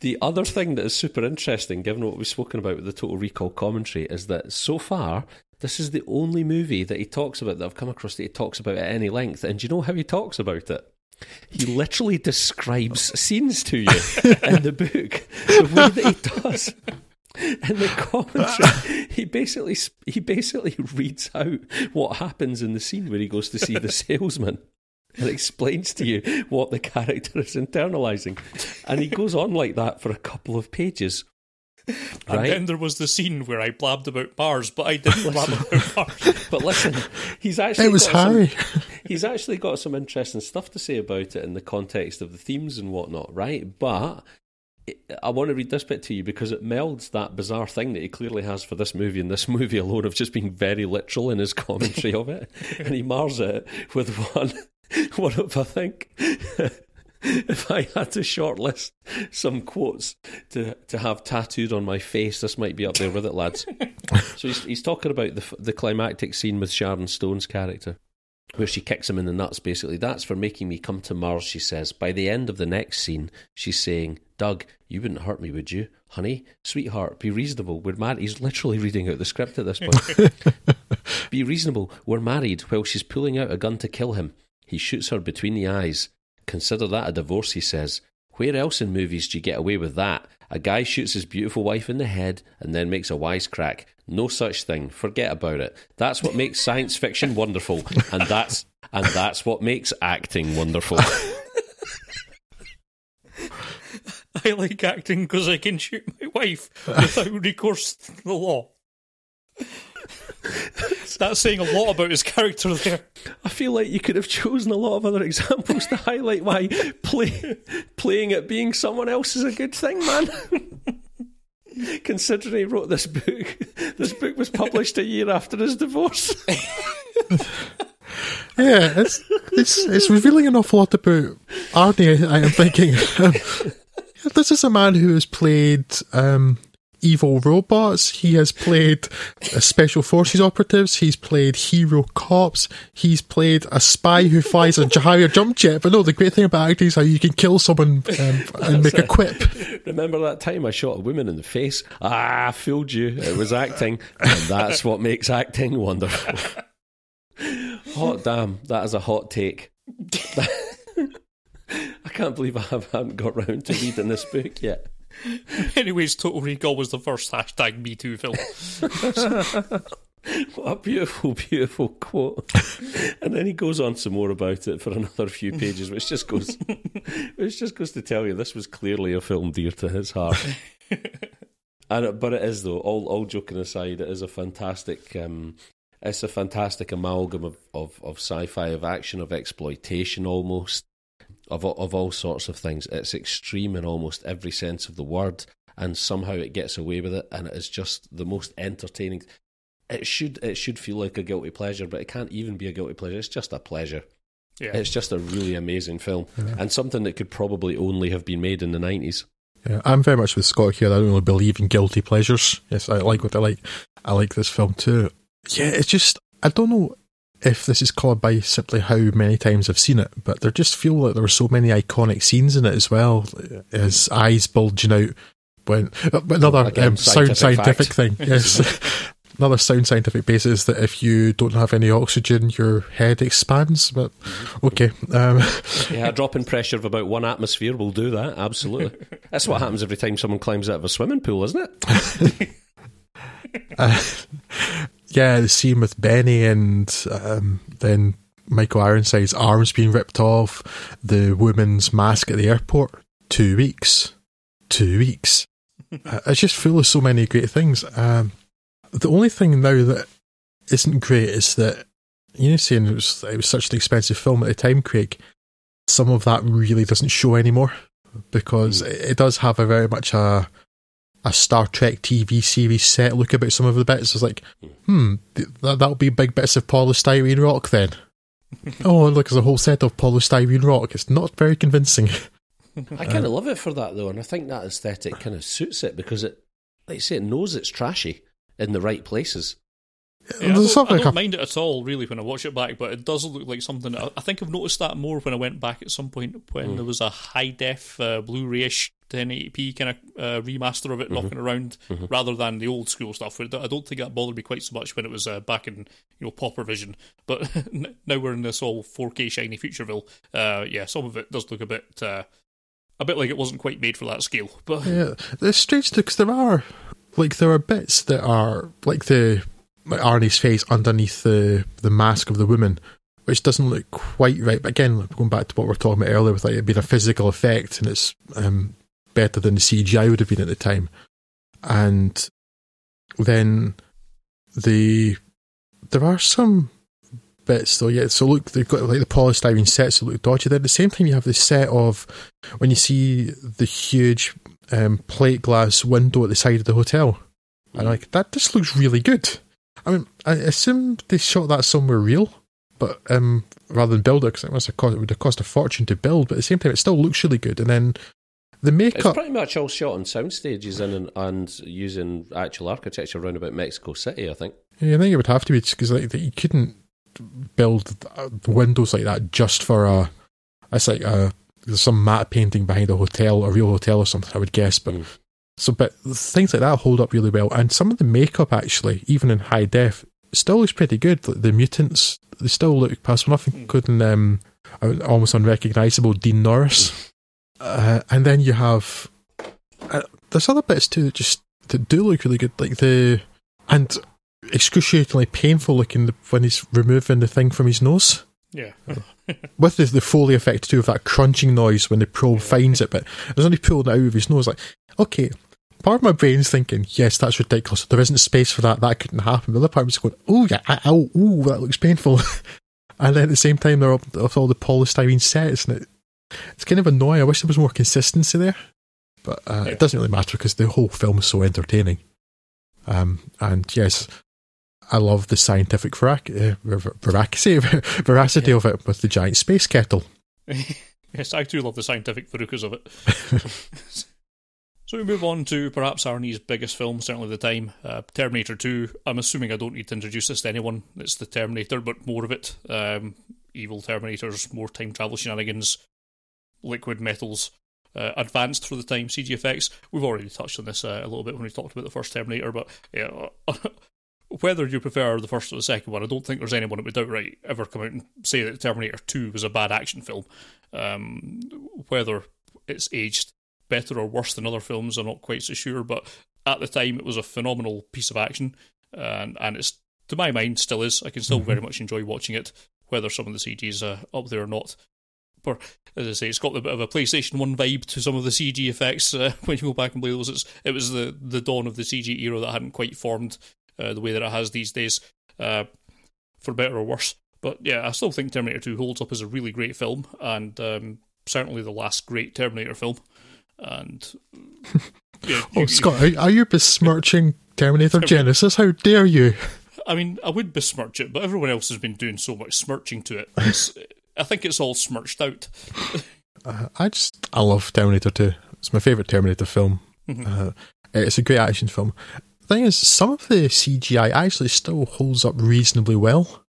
The other thing that is super interesting, given what we've spoken about with the Total Recall commentary, is that so far, this is the only movie that he talks about that I've come across that he talks about at any length. And do you know how he talks about it? He literally describes scenes to you in the book the way that he does. In the commentary, he basically he basically reads out what happens in the scene where he goes to see the salesman and explains to you what the character is internalizing, and he goes on like that for a couple of pages. And Right? then there was the scene where I blabbed about Mars, but I didn't blab about Mars. But listen, he's actually It was got some- Harry. he's actually got some interesting stuff to say about it in the context of the themes and whatnot, right? But it, I want to read this bit to you because it melds that bizarre thing that he clearly has for this movie and this movie alone of just being very literal in his commentary of it, and he mars it with one one of I think. If I had to shortlist some quotes to, to have tattooed on my face, this might be up there with it, lads. so he's, he's talking about the, the climactic scene with Sharon Stone's character where she kicks him in the nuts, basically. That's for making me come to Mars, she says. By the end of the next scene, she's saying, Doug, you wouldn't hurt me, would you? honey, sweetheart, be reasonable. We're married. He's literally reading out the script at this point. be reasonable. We're married. While she's pulling out a gun to kill him, he shoots her between the eyes. Consider that a divorce, he says. Where else in movies do you get away with that? A guy shoots his beautiful wife in the head and then makes a wisecrack. No such thing. Forget about it. That's what makes science fiction wonderful, and that's and that's what makes acting wonderful. I like acting because I can shoot my wife without recourse to the law. That's saying a lot about his character there. I feel like you could have chosen a lot of other examples to highlight why play, playing at being someone else is a good thing, man. Considering he wrote this book, this book was published a year after his divorce. Yeah, it's it's it's revealing an awful lot about Arnie. I am thinking. This is a man who has played um, evil robots. He has played uh, special forces operatives. He's played hero cops. He's played a spy who flies a higher jump jet. But no, the great thing about acting is how you can kill someone um, and make a quip. Remember that time I shot a woman in the face? Ah, I fooled you. It was acting, and that's what makes acting wonderful. hot damn, that is a hot take. I can't believe I haven't got round to reading this book yet. Anyways, Total Recall was the first hashtag Me Too film. what a beautiful, beautiful quote. and then he goes on some more about it for another few pages, which just goes which just goes to tell you this was clearly a film dear to his heart. and but it is though, all all joking aside, it is a fantastic um, it's a fantastic amalgam of, of, of sci-fi, of action, of exploitation almost of of all sorts of things. It's extreme in almost every sense of the word, and somehow it gets away with it, and it is just the most entertaining. It should it should feel like a guilty pleasure, but it can't even be a guilty pleasure. It's just a pleasure. Yeah. It's just a really amazing film, yeah. and something that could probably only have been made in the nineties. Yeah, I'm very much with Scott here. I don't really believe in guilty pleasures. Yes, I like what I like. I like this film too. Yeah, it's just I don't know if this is called by simply how many times I've seen it, but there just feel like there were so many iconic scenes in it as well. His eyes bulging out when another Again, um, sound scientific, thing. Yes. another sound scientific basis that if you don't have any oxygen, your head expands. But okay, um. yeah, a drop in pressure of about one atmosphere will do that. Absolutely, that's what happens every time someone climbs out of a swimming pool, isn't it? uh, yeah, the scene with Benny and um, then Michael Ironside's arms being ripped off, the woman's mask at the airport. Two weeks. Two weeks. it's just full of so many great things. Um, the only thing now that isn't great is that, you know, saying it was, it was such an expensive film at the time, Craig, some of that really doesn't show anymore because mm. it, it does have a very much a a Star Trek TV series set look about some of the bits. It's like, hmm, that, that'll be big bits of polystyrene rock then. oh, look, there's a whole set of polystyrene rock. It's not very convincing. I kind of uh, love it for that though, and I think that aesthetic kind of suits it because it, like I say, it knows it's trashy in the right places. Yeah, I don't, I don't mind it at all, really, when I watch it back, but it does look like something. I think I've noticed that more when I went back at some point when mm. there was a high def uh, Blu ray ish 1080p kind of uh, remaster of it mm-hmm. knocking around mm-hmm. rather than the old school stuff. I don't think that bothered me quite so much when it was uh, back in you know Pauper Vision, but now we're in this all 4K shiny Futureville. Uh, yeah, some of it does look a bit uh, a bit like it wasn't quite made for that scale. But yeah, it's strange because there are like there are bits that are like the like Arnie's face underneath the the mask of the woman which doesn't look quite right. But again, going back to what we were talking about earlier, with like it being a physical effect and it's um, better than the CGI would have been at the time. And then the there are some bits though, yeah. So look, they've got like the polystyrene sets that look dodgy. Then at the same time, you have the set of when you see the huge um, plate glass window at the side of the hotel, and like that just looks really good. I mean, I assume they shot that somewhere real, but um, rather than build it, because it must have cost, it would have cost a fortune to build. But at the same time, it still looks really good. And then the makeup. It's pretty much all shot on sound stages and and using actual architecture around about Mexico City, I think. Yeah, I think it would have to be because like you couldn't build windows like that just for a. It's like a there's some matte painting behind a hotel, a real hotel or something. I would guess, but mm. So, but things like that hold up really well, and some of the makeup actually, even in high def, still looks pretty good. Like the mutants, they still look past nothing Mm. good than um, almost unrecognizable Dean Norris. Uh, and then you have uh, there's other bits too that just that do look really good, like the and excruciatingly painful looking the, when he's removing the thing from his nose. Yeah. With the, the Foley effect too of that crunching noise when the probe finds it, but there's only pulling it out of his nose. Like, okay, part of my brain's thinking, yes, that's ridiculous. There isn't space for that. That couldn't happen. The other part was going, oh yeah, ow, ooh, that looks painful. and then at the same time, they're up with all the polystyrene sets, and it, it's kind of annoying. I wish there was more consistency there, but uh, Yeah. it doesn't really matter because the whole film is so entertaining. Um, and yes, I love the scientific verac- uh, ver- veracity, veracity of it with the giant space kettle. yes, I do love the scientific verucas of it. so we move on to perhaps Arnie's biggest film, certainly the time, uh, Terminator 2. I'm assuming I don't need to introduce this to anyone. It's the Terminator, but more of it. Um, evil Terminators, more time travel shenanigans, liquid metals. Uh, advanced for the time CG effects. We've already touched on this uh, a little bit when we talked about the first Terminator, but yeah, whether you prefer the first or the second one, I don't think there's anyone that would outright ever come out and say that Terminator 2 was a bad action film. Um, whether it's aged better or worse than other films, I'm not quite so sure, but at the time it was a phenomenal piece of action, and, and it's, to my mind, still is. I can still very much enjoy watching it, whether some of the CG is uh, up there or not. But as I say, it's got a bit of a PlayStation 1 vibe to some of the CG effects uh, when you go back and play those. It's, it was the, the dawn of the CG era that hadn't quite formed uh, the way that it has these days, uh, for better or worse. But yeah, I still think Terminator 2 holds up as a really great film, and um, certainly the last great Terminator film. And yeah, Oh, you- Scott, are, are you besmirching Terminator Genisys? How dare you? I mean, I would besmirch it, but everyone else has been doing so much smirching to it. I think it's all smirched out. Uh, I just, I love Terminator 2. It's my favourite Terminator film. Mhm. Uh, it's a great action film. The thing is, some of the CGI actually still holds up reasonably well.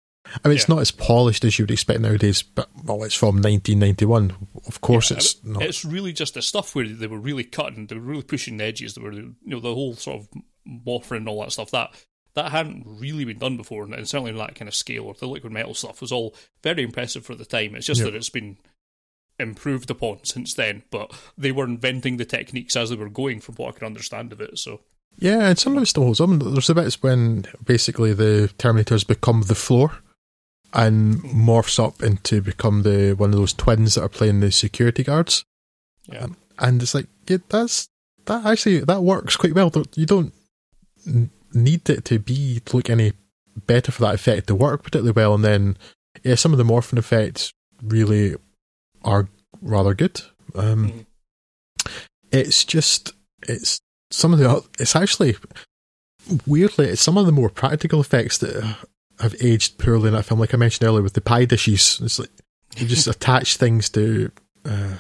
I mean, it's not as polished as you would expect nowadays, but, well, it's from 1991. Of course, Yeah, it's not. It's really just the stuff where they were really cutting, they were really pushing the edges. They were, you know, the whole sort of morphing and all that stuff. That that hadn't really been done before, and certainly on that kind of scale. Or the liquid metal stuff was all very impressive for the time. It's just Yeah. that it's been improved upon since then. But they were inventing the techniques as they were going, from what I can understand of it. So Yeah, and some of it still holds. And There's the bits when basically the Terminators become the floor and morphs up into become the one of those twins that are playing the security guards. yeah, and it's like yeah, that's that actually that works quite well. You don't need it to be to look any better for that effect to work particularly well. And then yeah, some of the morphing effects really are rather good. Um, Mhm. It's just it's some of the it's actually weirdly it's some of the more practical effects that have aged poorly in that film. Like I mentioned earlier with the pie dishes, it's like you just attach things to uh,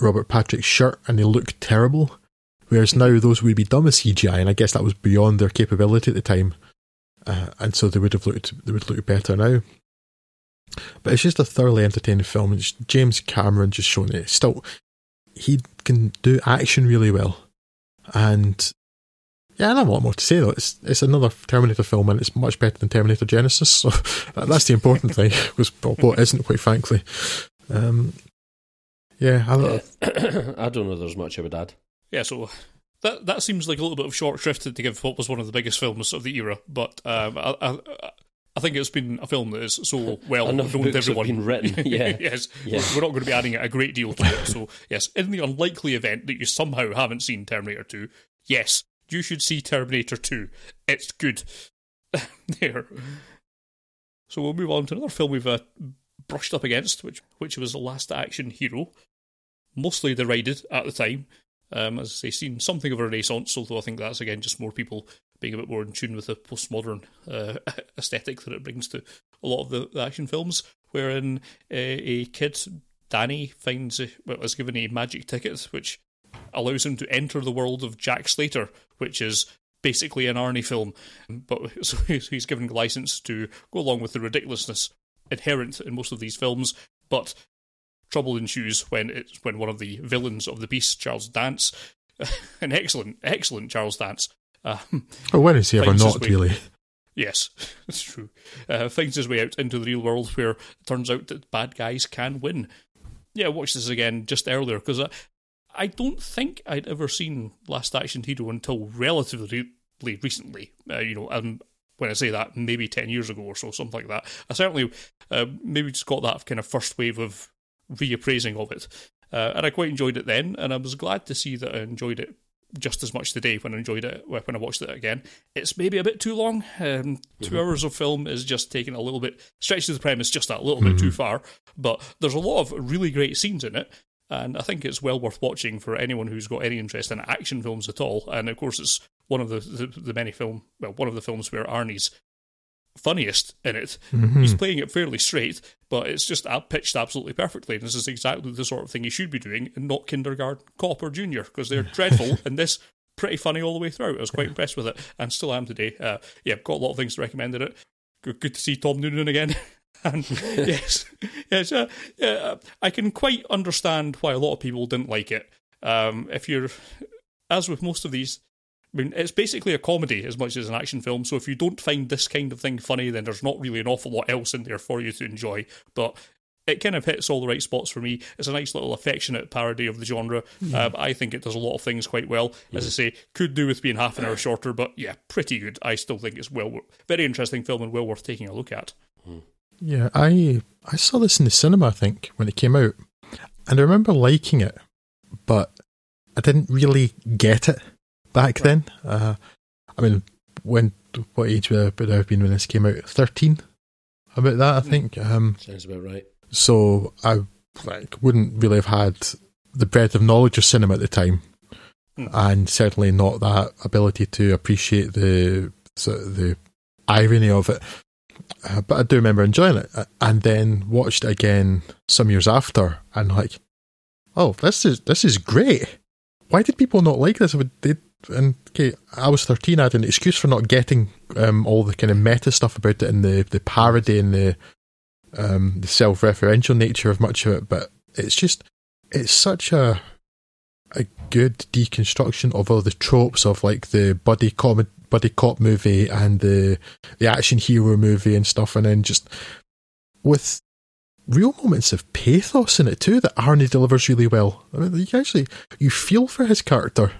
Robert Patrick's shirt and they look terrible. Whereas now those would be done with CGI, and I guess that was beyond their capability at the time, uh, and so they would have looked they would look better now. But it's just a thoroughly entertaining film. It's James Cameron just showing it. Still, he can do action really well, and yeah, I don't have a lot more to say though. It's it's another Terminator film, and it's much better than Terminator Genisys. So that's the important thing. Was what isn't, quite frankly. Um, yeah, I, Uh, I don't know there's much I would add. Yeah. So. That that seems like a little bit of short shrift to give what was one of the biggest films of the era, but um, I, I, I think it's been a film that is so well known to books have everyone. been written, yeah. yes, Yeah. We're, we're not going to be adding a great deal to it. So yes, in the unlikely event that you somehow haven't seen Terminator Two, yes, you should see Terminator Two. It's good. there. So we'll move on to another film we've uh, brushed up against, which which was the Last Action Hero, mostly derided at the time. Um, as they seen something of a renaissance, although I think that's again just more people being a bit more in tune with the postmodern uh, aesthetic that it brings to a lot of the, the action films, wherein a, a kid, Danny, finds a, well, is given a magic ticket which allows him to enter the world of Jack Slater, which is basically an Arnie film. But so he's he's given license to go along with the ridiculousness inherent in most of these films, but trouble ensues when it's when one of the villains of the beast, Charles Dance, an excellent, excellent Charles Dance. Um, oh, when is he ever not, way, really? Yes, that's true. Uh, finds his way out into the real world where it turns out that bad guys can win. Yeah, I watched this again just earlier because I, I don't think I'd ever seen Last Action Hero until relatively recently. Uh, you know, um, when I say that, maybe 10 years ago or so, something like that. I certainly uh, maybe just got that kind of first wave of reappraising of it. Uh, and I quite enjoyed it then, and I was glad to see that I enjoyed it just as much today when I enjoyed it when I watched it again. It's maybe a bit too long. Um, 2 mm-hmm. hours of film is just taking a little bit stretches the premise just a little mm-hmm. bit too far. But there's a lot of really great scenes in it, and I think it's well worth watching for anyone who's got any interest in action films at all. And of course, it's one of the the, the many film well one of the films where Arnie's funniest in it. Mm-hmm. He's playing it fairly straight, but it's just pitched absolutely perfectly. And this is exactly the sort of thing he should be doing, and not kindergarten cop or junior, because they're dreadful. and this pretty funny all the way through. I was quite impressed with it, and still am today. Uh, yeah, got a lot of things to recommend in it. Good, good to see Tom Noonan again. and yes, yes, uh, yeah, I can quite understand why a lot of people didn't like it. Um, if you're, as with most of these I mean, it's basically a comedy as much as an action film. So if you don't find this kind of thing funny, then there's not really an awful lot else in there for you to enjoy. But it kind of hits all the right spots for me. It's a nice little affectionate parody of the genre. Mm. Uh, I think it does a lot of things quite well. As I say, could do with being half an hour shorter, but yeah, pretty good. I still think it's well, very interesting film and well worth taking a look at. Yeah, I I saw this in the cinema. I think when it came out, and I remember liking it, but I didn't really get it back then. Uh, I mean, when what age would I have been when this came out? Thirteen, about that, I hmm. think. Um, Sounds about right. So I like wouldn't really have had the breadth of knowledge of cinema at the time, mm. and certainly not that ability to appreciate the sort of the irony of it. Uh, but I do remember enjoying it, uh, and then watched it again some years after, and like, oh, this is this is great. Why did people not like this? They and okay, I was thirteen. I had an excuse for not getting um, all the kind of meta stuff about it and the the parody and the um, the self referential nature of much of it. But it's just it's such a a good deconstruction of all the tropes of like the buddy cop buddy cop movie and the the action hero movie and stuff, and then just with real moments of pathos in it too that Arnie delivers really well. I mean, you actually you feel for his character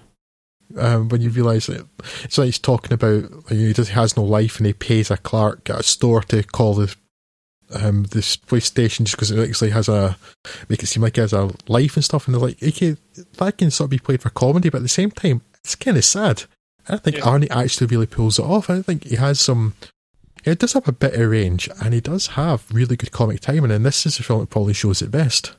um, when you realise that it's like he's talking about he does he has no life and he pays a clerk at a store to call the um, this police station just because it actually has a make it seem like he has a life and stuff. And they're like okay that can sort of be played for comedy but at the same time it's kind of sad. I think yeah. Arnie actually really pulls it off. I think he has some he does have a bit of range and he does have really good comic timing and this is a film that probably shows it best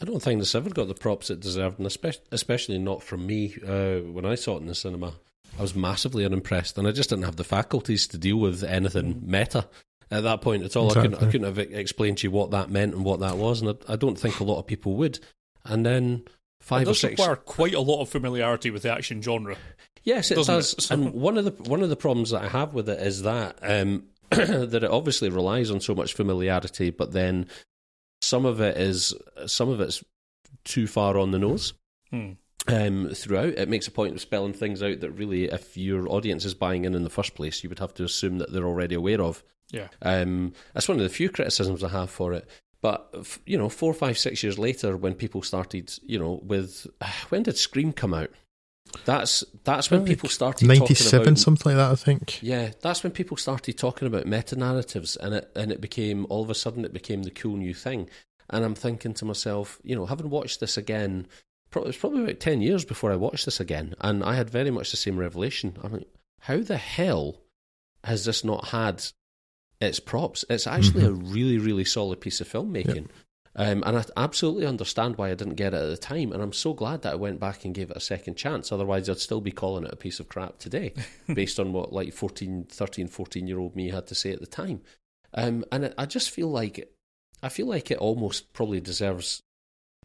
I don't think this ever got the props it deserved, and especially not from me. Uh, when I saw it in the cinema, I was massively unimpressed, and I just didn't have the faculties to deal with anything meta at that point at all. Exactly. I, couldn't, I couldn't have explained to you what that meant and what that was, and I, I don't think a lot of people would. And then five it or six require quite a lot of familiarity with the action genre. Yes, it does. It? and one of the one of the problems that I have with it is that um, that it obviously relies on so much familiarity, but then some of it is some of it's too far on the nose. Hmm. Um, throughout, it makes a point of spelling things out that really, if your audience is buying in in the first place, you would have to assume that they're already aware of. Yeah, um, that's one of the few criticisms I have for it. But you know, four, five, six years later, when people started, you know, with when did Scream come out? That's that's when people started ninety seven something like that. I think. Yeah, that's when people started talking about meta narratives, and it and it became all of a sudden it became the cool new thing. And I'm thinking to myself, you know, having watched this again, it was probably about ten years before I watched this again, and I had very much the same revelation. I'm like, how the hell has this not had its props? It's actually mm-hmm. a really, really solid piece of filmmaking. Yep. Um, and I absolutely understand why I didn't get it at the time. And I'm so glad that I went back and gave it a second chance. Otherwise, I'd still be calling it a piece of crap today, based on what like 14, 13, 14 year old me had to say at the time. Um, and I just feel like I feel like it almost probably deserves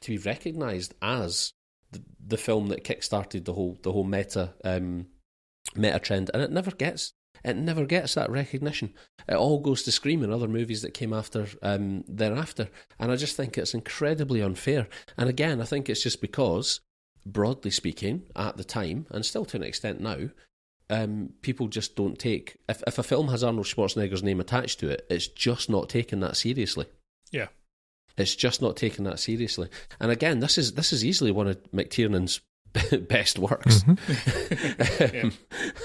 to be recognised as the, the film that kickstarted the whole the whole meta um, meta trend, and it never gets it never gets that recognition. It all goes to Scream and other movies that came after um, thereafter. And I just think it's incredibly unfair. And again, I think it's just because broadly speaking, at the time, and still to an extent now, um, people just don't take. If, if a film has Arnold Schwarzenegger's name attached to it, it's just not taken that seriously. Yeah. It's just not taken that seriously. And again, this is this is easily one of McTiernan's best works. Mm-hmm.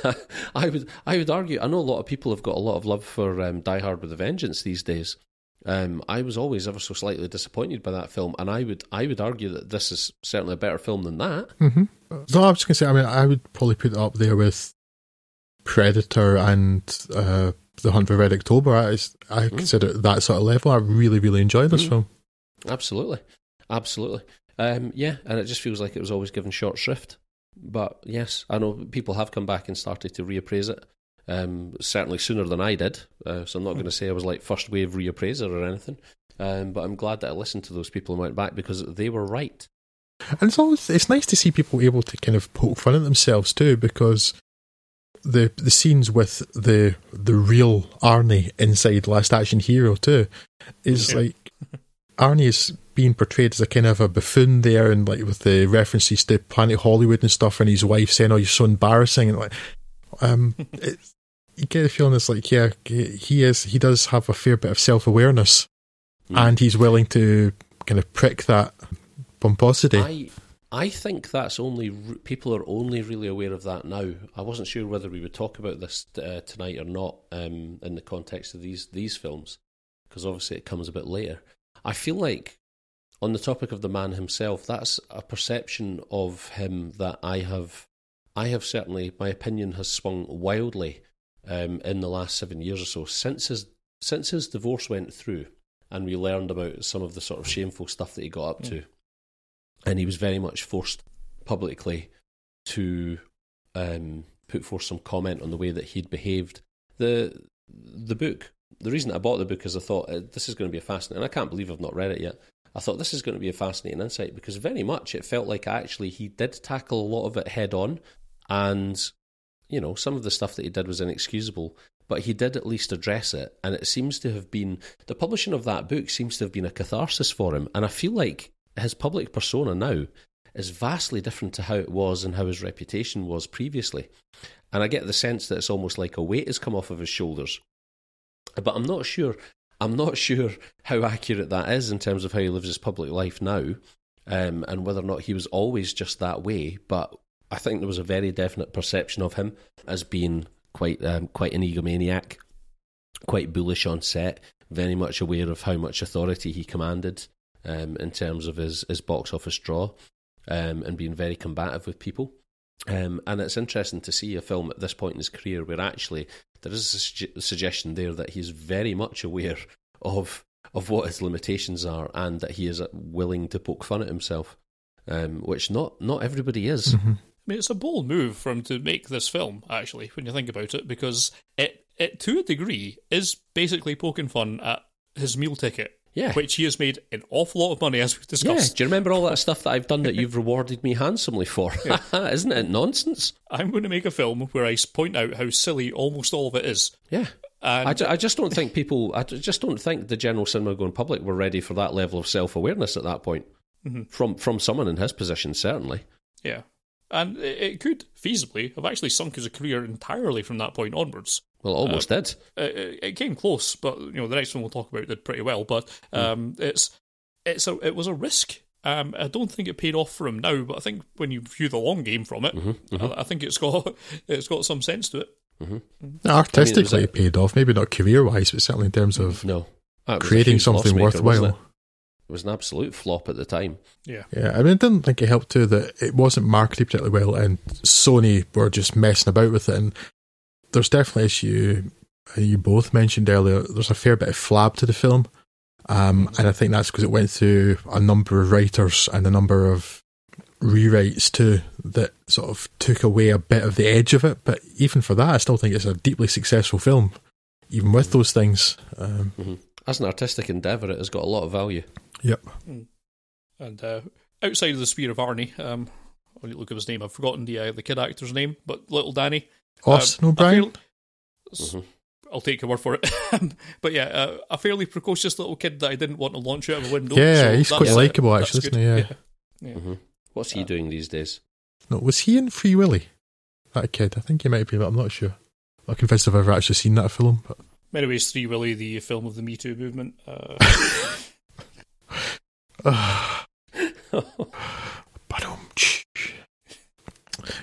Um, I would I would argue. I know a lot of people have got a lot of love for um, Die Hard with a Vengeance these days. Um, I was always ever so slightly disappointed by that film, and I would I would argue that this is certainly a better film than that. hmm No, I was just going to say, I mean, I would probably put it up there with Predator and uh, The Hunt for Red October. I, I consider it that sort of level. I really, really enjoyed this Mm. film. Absolutely, absolutely. Um, yeah, and it just feels like it was always given short shrift. But yes, I know people have come back and started to reappraise it. Um, certainly sooner than I did. Uh, so I'm not going to say I was like first wave reappraiser or anything. Um, but I'm glad that I listened to those people and went back because they were right. And it's always it's nice to see people able to kind of poke fun at themselves too, because the the scenes with the the real Arnie inside Last Action Hero too is Yeah. like Arnie is being portrayed as a kind of a buffoon there, and like with the references to Planet Hollywood and stuff, and his wife saying, "Oh, you're so embarrassing," and like, um, it's, you get a feeling it's like, yeah, he is, he does have a fair bit of self awareness, Mm. and he's willing to kind of prick that pomposity. I I think that's only people are only really aware of that now. I wasn't sure whether we would talk about this uh, tonight or not um, in the context of these these films because obviously it comes a bit later. I feel like on the topic of the man himself, that's a perception of him that I have I have certainly my opinion has swung wildly um, in the last seven years or so since his since his divorce went through and we learned about some of the sort of shameful stuff that he got up to and he was very much forced publicly to um, put forth some comment on the way that he'd behaved. The the book, the reason I bought the book is I thought uh, this is going to be a fascinating. And I can't believe I've not read it yet. I thought this is going to be a fascinating insight because very much it felt like actually he did tackle a lot of it head on, and you know some of the stuff that he did was inexcusable, but he did at least address it, and it seems to have been the publishing of that book seems to have been a catharsis for him, and I feel like his public persona now is vastly different to how it was and how his reputation was previously. And I get the sense that it's almost like a weight has come off of his shoulders. But I'm not sure I'm not sure how accurate that is in terms of how he lives his public life now, um, and whether or not he was always just that way. But I think there was a very definite perception of him as being quite um, quite an egomaniac, quite bullish on set, very much aware of how much authority he commanded um, in terms of his, his box office draw, um, and being very combative with people. Um, and it's interesting to see a film at this point in his career where actually there is a sugge- suggestion there that he's very much aware of of what his limitations are and that he is willing to poke fun at himself, um, which not not everybody is. Mhm. I mean, it's a bold move for him to make this film, actually, when you think about it, because it, it to a degree, is basically poking fun at his meal ticket, Yeah. which he has made an awful lot of money, as we've Yeah, discussed. do you remember all that stuff that I've done that you've rewarded me handsomely for? Isn't it nonsense? I'm going to make a film where I point out how silly almost all of it is. Yeah. And I, ju- I just don't think people, I just don't think the general cinema going public were ready for that level of self awareness at that point. Mm-hmm. From from someone in his position, certainly. yeah. And it could feasibly have actually sunk his career entirely from that point onwards. Well, almost um, did. it, it- it came close, but you know the next one we'll talk about did pretty well. But hmm. um, it's it's a it was a risk. Um, I don't think it paid off for him now, but I think when you view the long game from it, mm-hmm, mm-hmm. I, I think it's got it's got some sense to it. Mm-hmm. Artistically, a- it paid off. Maybe not career wise, but certainly in terms of No. It was a creating something loss-maker, worthwhile. It? It was an absolute flop at the time. Yeah, Yeah, I mean, I didn't think it helped too that it wasn't marketed particularly well, and Sony were just messing about with it. And there's definitely, as you you both mentioned earlier, there's a fair bit of flab to the film, um, and I think that's because it went through a number of writers and a number of rewrites too that sort of took away a bit of the edge of it. But even for that, I still think it's a deeply successful film, even with those things. Um, As an artistic endeavour, it has got a lot of value. yep. and uh, outside of the sphere of Arnie, um, I need to look at his name. I've forgotten the uh, the kid actor's name, but little Danny. Austin um, a O'Brien. fairly- s- I'll take your word for it. but yeah, uh, a fairly precocious little kid that I didn't want to launch out of a window. Yeah, so he's quite uh, likeable, actually, isn't he? Yeah. yeah. What What's he doing these days? No, was he in Free Willy? That kid. I think he might be, but I'm not sure. I'm not convinced I've ever actually seen that film. But Many ways, Three Willy, the film of the Me Too movement. Uh, but um,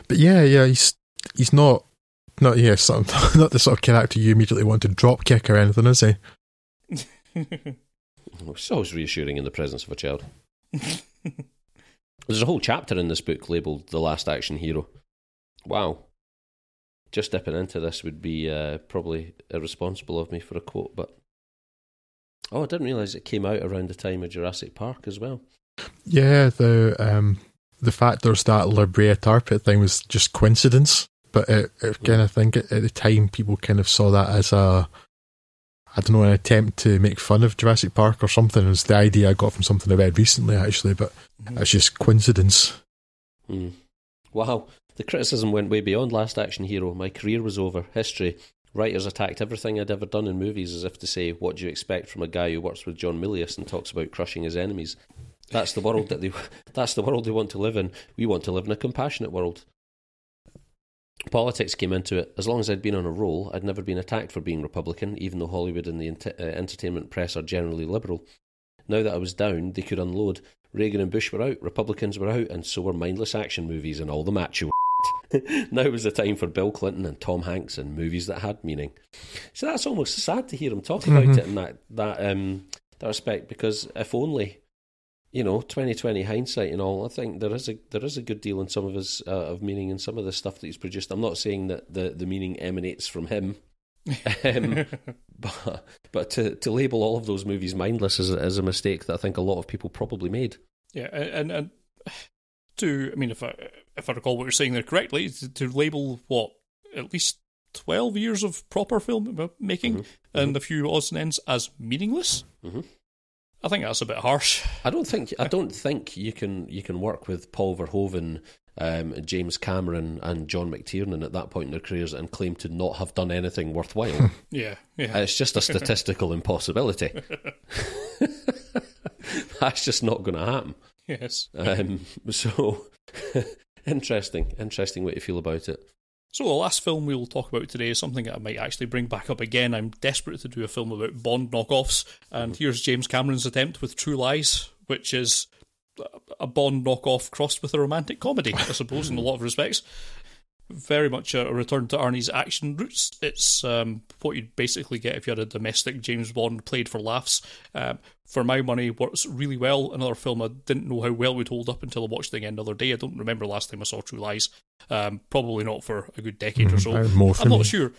but yeah, yeah, he's he's not not yeah, not the sort of character you immediately want to drop kick or anything, is he? It's always reassuring in the presence of a child. There's a whole chapter in this book labelled "The Last Action Hero." Wow, just dipping into this would be uh, probably irresponsible of me for a quote, but oh, I didn't realise it came out around the time of Jurassic Park as well. Yeah, the um, the fact there's that La Brea tar pit thing was just coincidence, but it, it kind of think at, at the time people kind of saw that as a I don't know an attempt to make fun of Jurassic Park or something. It's the idea I got from something I read recently actually, but Mhm. it's just coincidence. Hmm. Wow, the criticism went way beyond Last Action Hero. My career was over. History. Writers attacked everything I'd ever done in movies as if to say, What do you expect from a guy who works with John Milius and talks about crushing his enemies? That's the world that they that's the world they want to live in. We want to live in a compassionate world. Politics came into it. As long as I'd been on a roll, I'd never been attacked for being Republican, even though Hollywood and the ent- uh, entertainment press are generally liberal. Now that I was down, they could unload. Reagan and Bush were out, Republicans were out, and so were mindless action movies and all the macho. now was the time for Bill Clinton and Tom Hanks and movies that had meaning. So that's almost sad to hear him talk about Mhm. it in that that um, that respect. Because if only, you know, twenty twenty hindsight and all, I think there is a there is a good deal in some of his uh, of meaning in some of the stuff that he's produced. I'm not saying that the the meaning emanates from him. um, but but to, to label all of those movies mindless is a, is a mistake that I think a lot of people probably made. yeah, and, and to, I mean, if I if I recall what you're saying there correctly, to, to label what at least twelve years of proper film making Mhm. and a few odds and ends as meaningless, Mhm. I think that's a bit harsh. I don't think I don't think you can you can work with Paul Verhoeven, um, James Cameron, and John McTiernan at that point in their careers and claim to not have done anything worthwhile. Yeah, yeah. it's just a statistical impossibility. That's just not going to happen. yes. Um, so interesting, interesting way to feel about it. So the last film we'll talk about today is something that I might actually bring back up again. I'm desperate to do a film about Bond knockoffs, and mm-hmm. here's James Cameron's attempt with True Lies, which is a Bond knockoff crossed with a romantic comedy, I suppose, in a lot of respects. Very much a return to Arnie's action roots. It's um, what you'd basically get if you had a domestic James Bond played for laughs. Um, for my money, works really well. Another film I didn't know how well would hold up until I watched it again the other day. I don't remember last time I saw True Lies. Um, probably not for a good decade or so. Uh, more I'm not sure.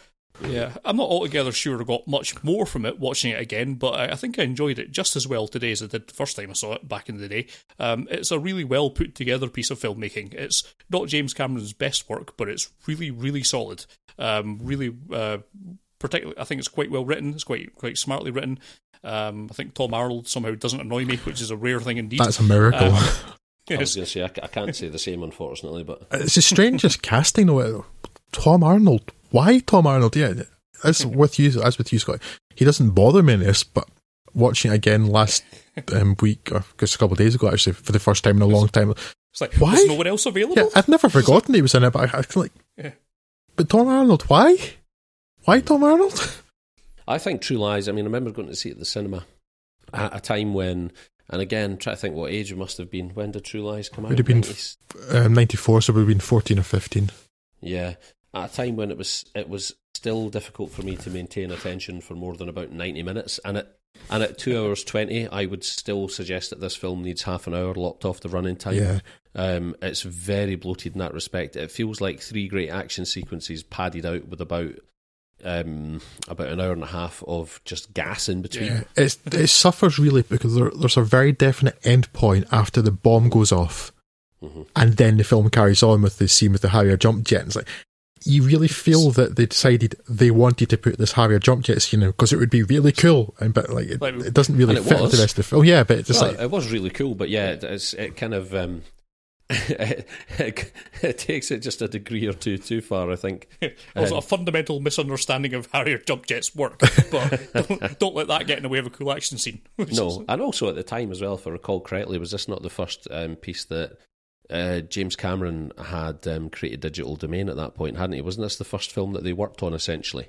Yeah, I'm not altogether sure I got much more from it watching it again, but I, I think I enjoyed it just as well today as I did the first time I saw it back in the day. Um, it's a really well put together piece of filmmaking. It's not James Cameron's best work, but it's really, really solid. Um, really, uh, particularly, I think it's quite well written. It's quite quite smartly written. Um, I think Tom Arnold somehow doesn't annoy me, which is a rare thing indeed. That's a miracle. Um, I was yes. going to say I, I can't say the same, unfortunately, but it's the strangest casting though. Tom Arnold. Why Tom Arnold? Yeah, as with you, as with you, Scott. He doesn't bother me in this, but watching it again last um, week, or just a couple of days ago, actually, for the first time in a long time. It's like, Why? there's no one else available? Yeah, I've never forgotten he was in it, but I, I feel like, Yeah. but Tom Arnold, why? Why Tom Arnold? I think True Lies. I mean, I remember going to see it at the cinema at a time when, and again, try to think what age it must have been. When did True Lies come out? Would have been Um, Ninety four, so we've been fourteen or fifteen. Yeah, at a time when it was it was still difficult for me to maintain attention for more than about ninety minutes, and at and at two hours twenty, I would still suggest that this film needs half an hour lopped off the running time. Yeah, Um, it's very bloated in that respect. It feels like three great action sequences padded out with about um, about an hour and a half of just gas in between. Yeah. it's it suffers really because there, there's a very definite end point after the bomb goes off, Mhm. and then the film carries on with the scene with the Harrier jump jet. And it's like you really feel that they decided they wanted to put this Harrier jump jet scene in because it would be really cool, and but like it, Like- it doesn't really it fit with the rest of the film. Yeah, but it's just Well, like it was really cool, but yeah, it, it's, it kind of um, it, it, it takes it just a degree or two too far. I think. Also, Um, a fundamental misunderstanding of Harrier jump jets work, but don't, don't let that get in the way of a cool action scene. No, and also at the time as well, if I recall correctly, was this not the first um, piece that uh, James Cameron had um, created Digital Domain at that point, hadn't he? Wasn't this the first film that they worked on essentially?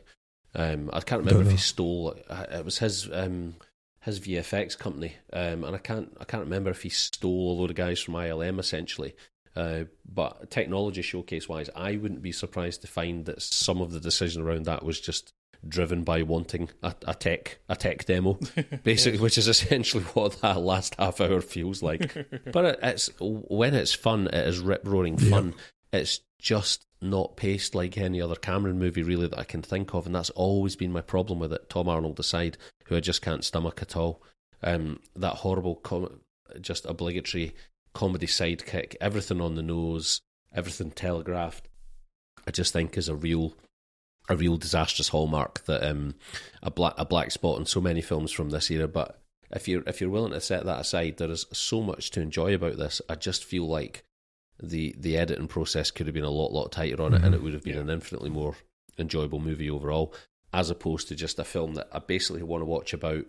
Um, I can't remember if he stole. uh, It was his um, his VFX company, um, and I can't I can't remember if he stole a load of guys from ILM essentially. Uh, but technology showcase wise, I wouldn't be surprised to find that some of the decision around that was just driven by wanting a, a tech a tech demo, basically, which is essentially what that last half hour feels like. but it, it's when it's fun, it is rip roaring fun. It's just not paced like any other Cameron movie really that I can think of, and that's always been my problem with it. Tom Arnold aside, who I just can't stomach at all. Um, that horrible, com- just obligatory comedy sidekick, everything on the nose, everything telegraphed. I just think is a real, a real disastrous hallmark that um, a black a black spot in so many films from this era. But if you're if you're willing to set that aside, there is so much to enjoy about this. I just feel like the the editing process could have been a lot lot tighter on it, and it would have been an infinitely more enjoyable movie overall, as opposed to just a film that I basically want to watch about.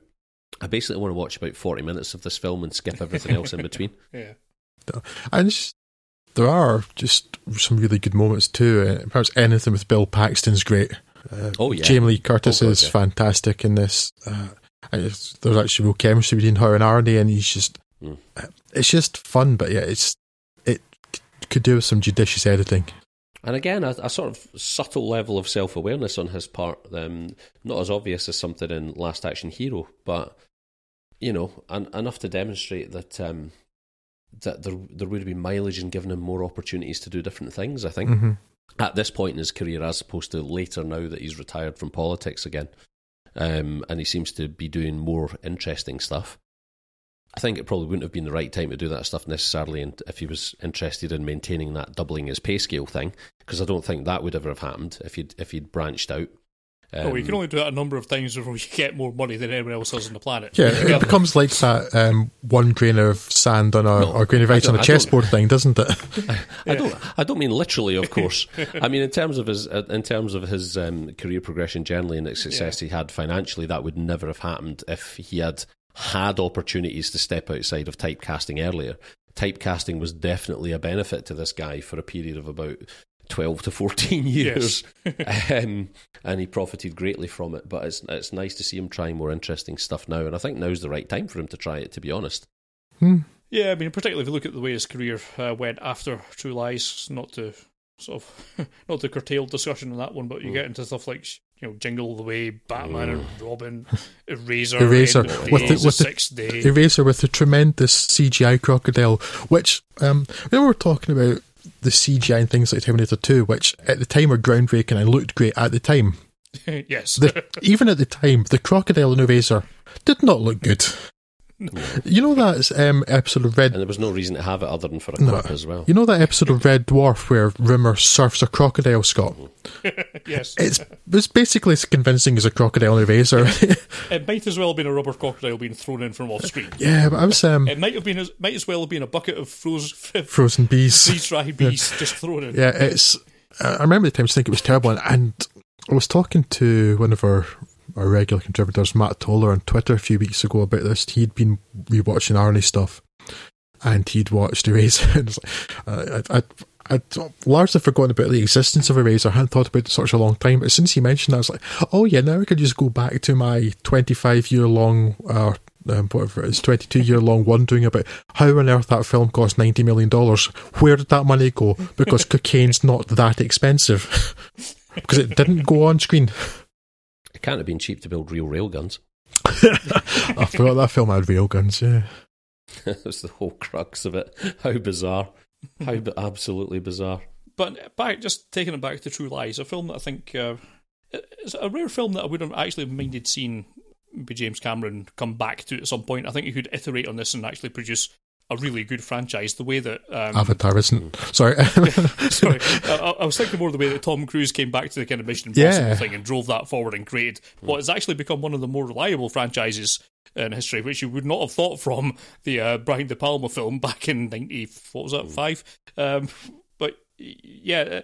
I basically want to watch about forty minutes of this film and skip everything else in between. Yeah. And it's, there are just some really good moments too. Uh, perhaps anything with Bill Paxton's great. Uh, Oh, yeah. Jamie Lee Curtis Oh, God, is yeah. fantastic in this. Uh, there's actually real chemistry between her and Arnie, and he's just Mm. it's just fun. But yeah, it's it c- could do with some judicious editing. And again, a, a sort of subtle level of self awareness on his part, um, not as obvious as something in Last Action Hero, but you know, en- enough to demonstrate that um, that there there would have been mileage in giving him more opportunities to do different things. I think hmm at this point in his career, as opposed to later now that he's retired from politics again, um, and he seems to be doing more interesting stuff. I think it probably wouldn't have been the right time to do that stuff necessarily and if he was interested in maintaining that doubling his pay scale thing, because I don't think that would ever have happened if he'd if he'd branched out. Um, oh, you can only do that a number of times before you get more money than anyone else has on the planet. Yeah, it becomes like that um, one grain of sand on a No, or grain of I ice on don't- a I don't- chessboard thing, doesn't it? I don't. I don't mean literally, of course. I mean in terms of his uh, in terms of his um, career progression generally and the success he had financially. That would never have happened if he had had opportunities to step outside of typecasting earlier. Typecasting was definitely a benefit to this guy for a period of about twelve to fourteen years, um, and he profited greatly from it. But it's it's nice to see him trying more interesting stuff now, and I think now's the right time for him to try it. To be honest. Yeah, I mean, particularly if you look at the way his career uh, went after True Lies, not to sort of not to curtail discussion on that one, but you get into stuff like you know Jingle All the Way, Batman and Robin, Eraser, Eraser, with the- Days, with the- Sixth Day. Eraser with the tremendous CGI crocodile, which um, we were talking about the CGI and things like Terminator 2, which at the time were groundbreaking and looked great at the time. yes, The, even at the time, the crocodile Eraser did not look good. You know that um, episode of Red And there was no reason to have it other than for a No. quip as well. You know that episode of Red Dwarf where Rimmer surfs a crocodile, Scott? yes. It's it's basically as convincing as a crocodile in Eraser. It might as well have been a rubber crocodile being thrown in from off screen. yeah, but I was um, It might have been as might as well have been a bucket of frozen frozen bees. freeze dried bees just thrown in. Yeah, it's. I I remember the times thinking it was terrible, and, and I was talking to one of our our regular contributors, Matt Toller, on Twitter a few weeks ago about this. He'd been rewatching Arnie stuff, and he'd watched Eraser. uh, I, I, I'd largely forgotten about the existence of Eraser. I hadn't thought about it such a long time. But since he mentioned that, I was like, oh yeah, now I could just go back to my 25 year long, uh, um, whatever it is, 22 year long wondering about how on earth that film cost $90 million. Where did that money go? Because cocaine's not that expensive. because it didn't go on screen. It can't have been cheap to build real railguns. I forgot that film had railguns, yeah. That's the whole crux of it. How bizarre. How b- absolutely bizarre. But back, just taking it back to True Lies, a film that I think uh, it's a rare film that I would have actually minded seeing maybe James Cameron come back to at some point. I think he could iterate on this and actually produce a really good franchise. The way that um, Avatar isn't. Sorry. Sorry, I, I was thinking more of the way that Tom Cruise came back to the kind of Mission Impossible Yeah. thing and drove that forward and created what has actually become one of the more reliable franchises in history, which you would not have thought from the uh, Brian De Palma film back in ninety what was that five? Um, but yeah,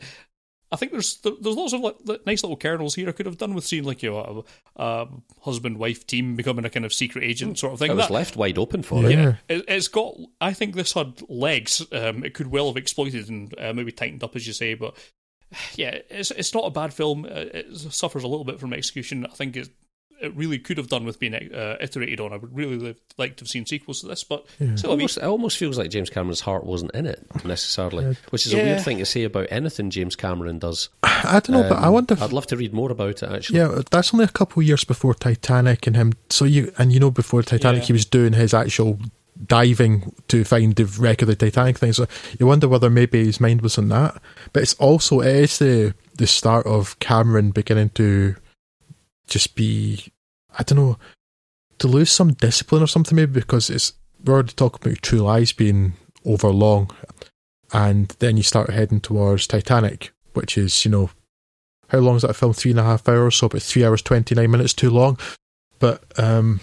I think there's there's lots of like, nice little kernels here I could have done with seeing like you know a, a husband wife team becoming a kind of secret agent sort of thing. It was That- left wide open for Yeah. it. yeah, it, it's got. I think this had legs. Um, it could well have exploited and uh, maybe tightened up, as you say. But yeah, it's it's not a bad film. Uh, It suffers a little bit from execution. I think it it really could have done with being uh, iterated on. I would really live, like to have seen sequels to this, but still, I mean, it almost feels like James Cameron's heart wasn't in it necessarily, which is a weird thing to say about anything James Cameron does. I don't know, but I Um, wonder. If, I'd love to read more about it. Actually, yeah, that's only a couple of years before Titanic and him. So you and you know before Titanic, Yeah. he was doing his actual diving to find the wreck of the Titanic thing. So you wonder whether maybe his mind was on that. But it's also it is the the start of Cameron beginning to just be I don't know to lose some discipline or something maybe because it's we're already talking about True Lies being over long, and then you start heading towards Titanic, which is you know how long is that film? Three and a half hours, so about three hours twenty nine minutes too long. But um,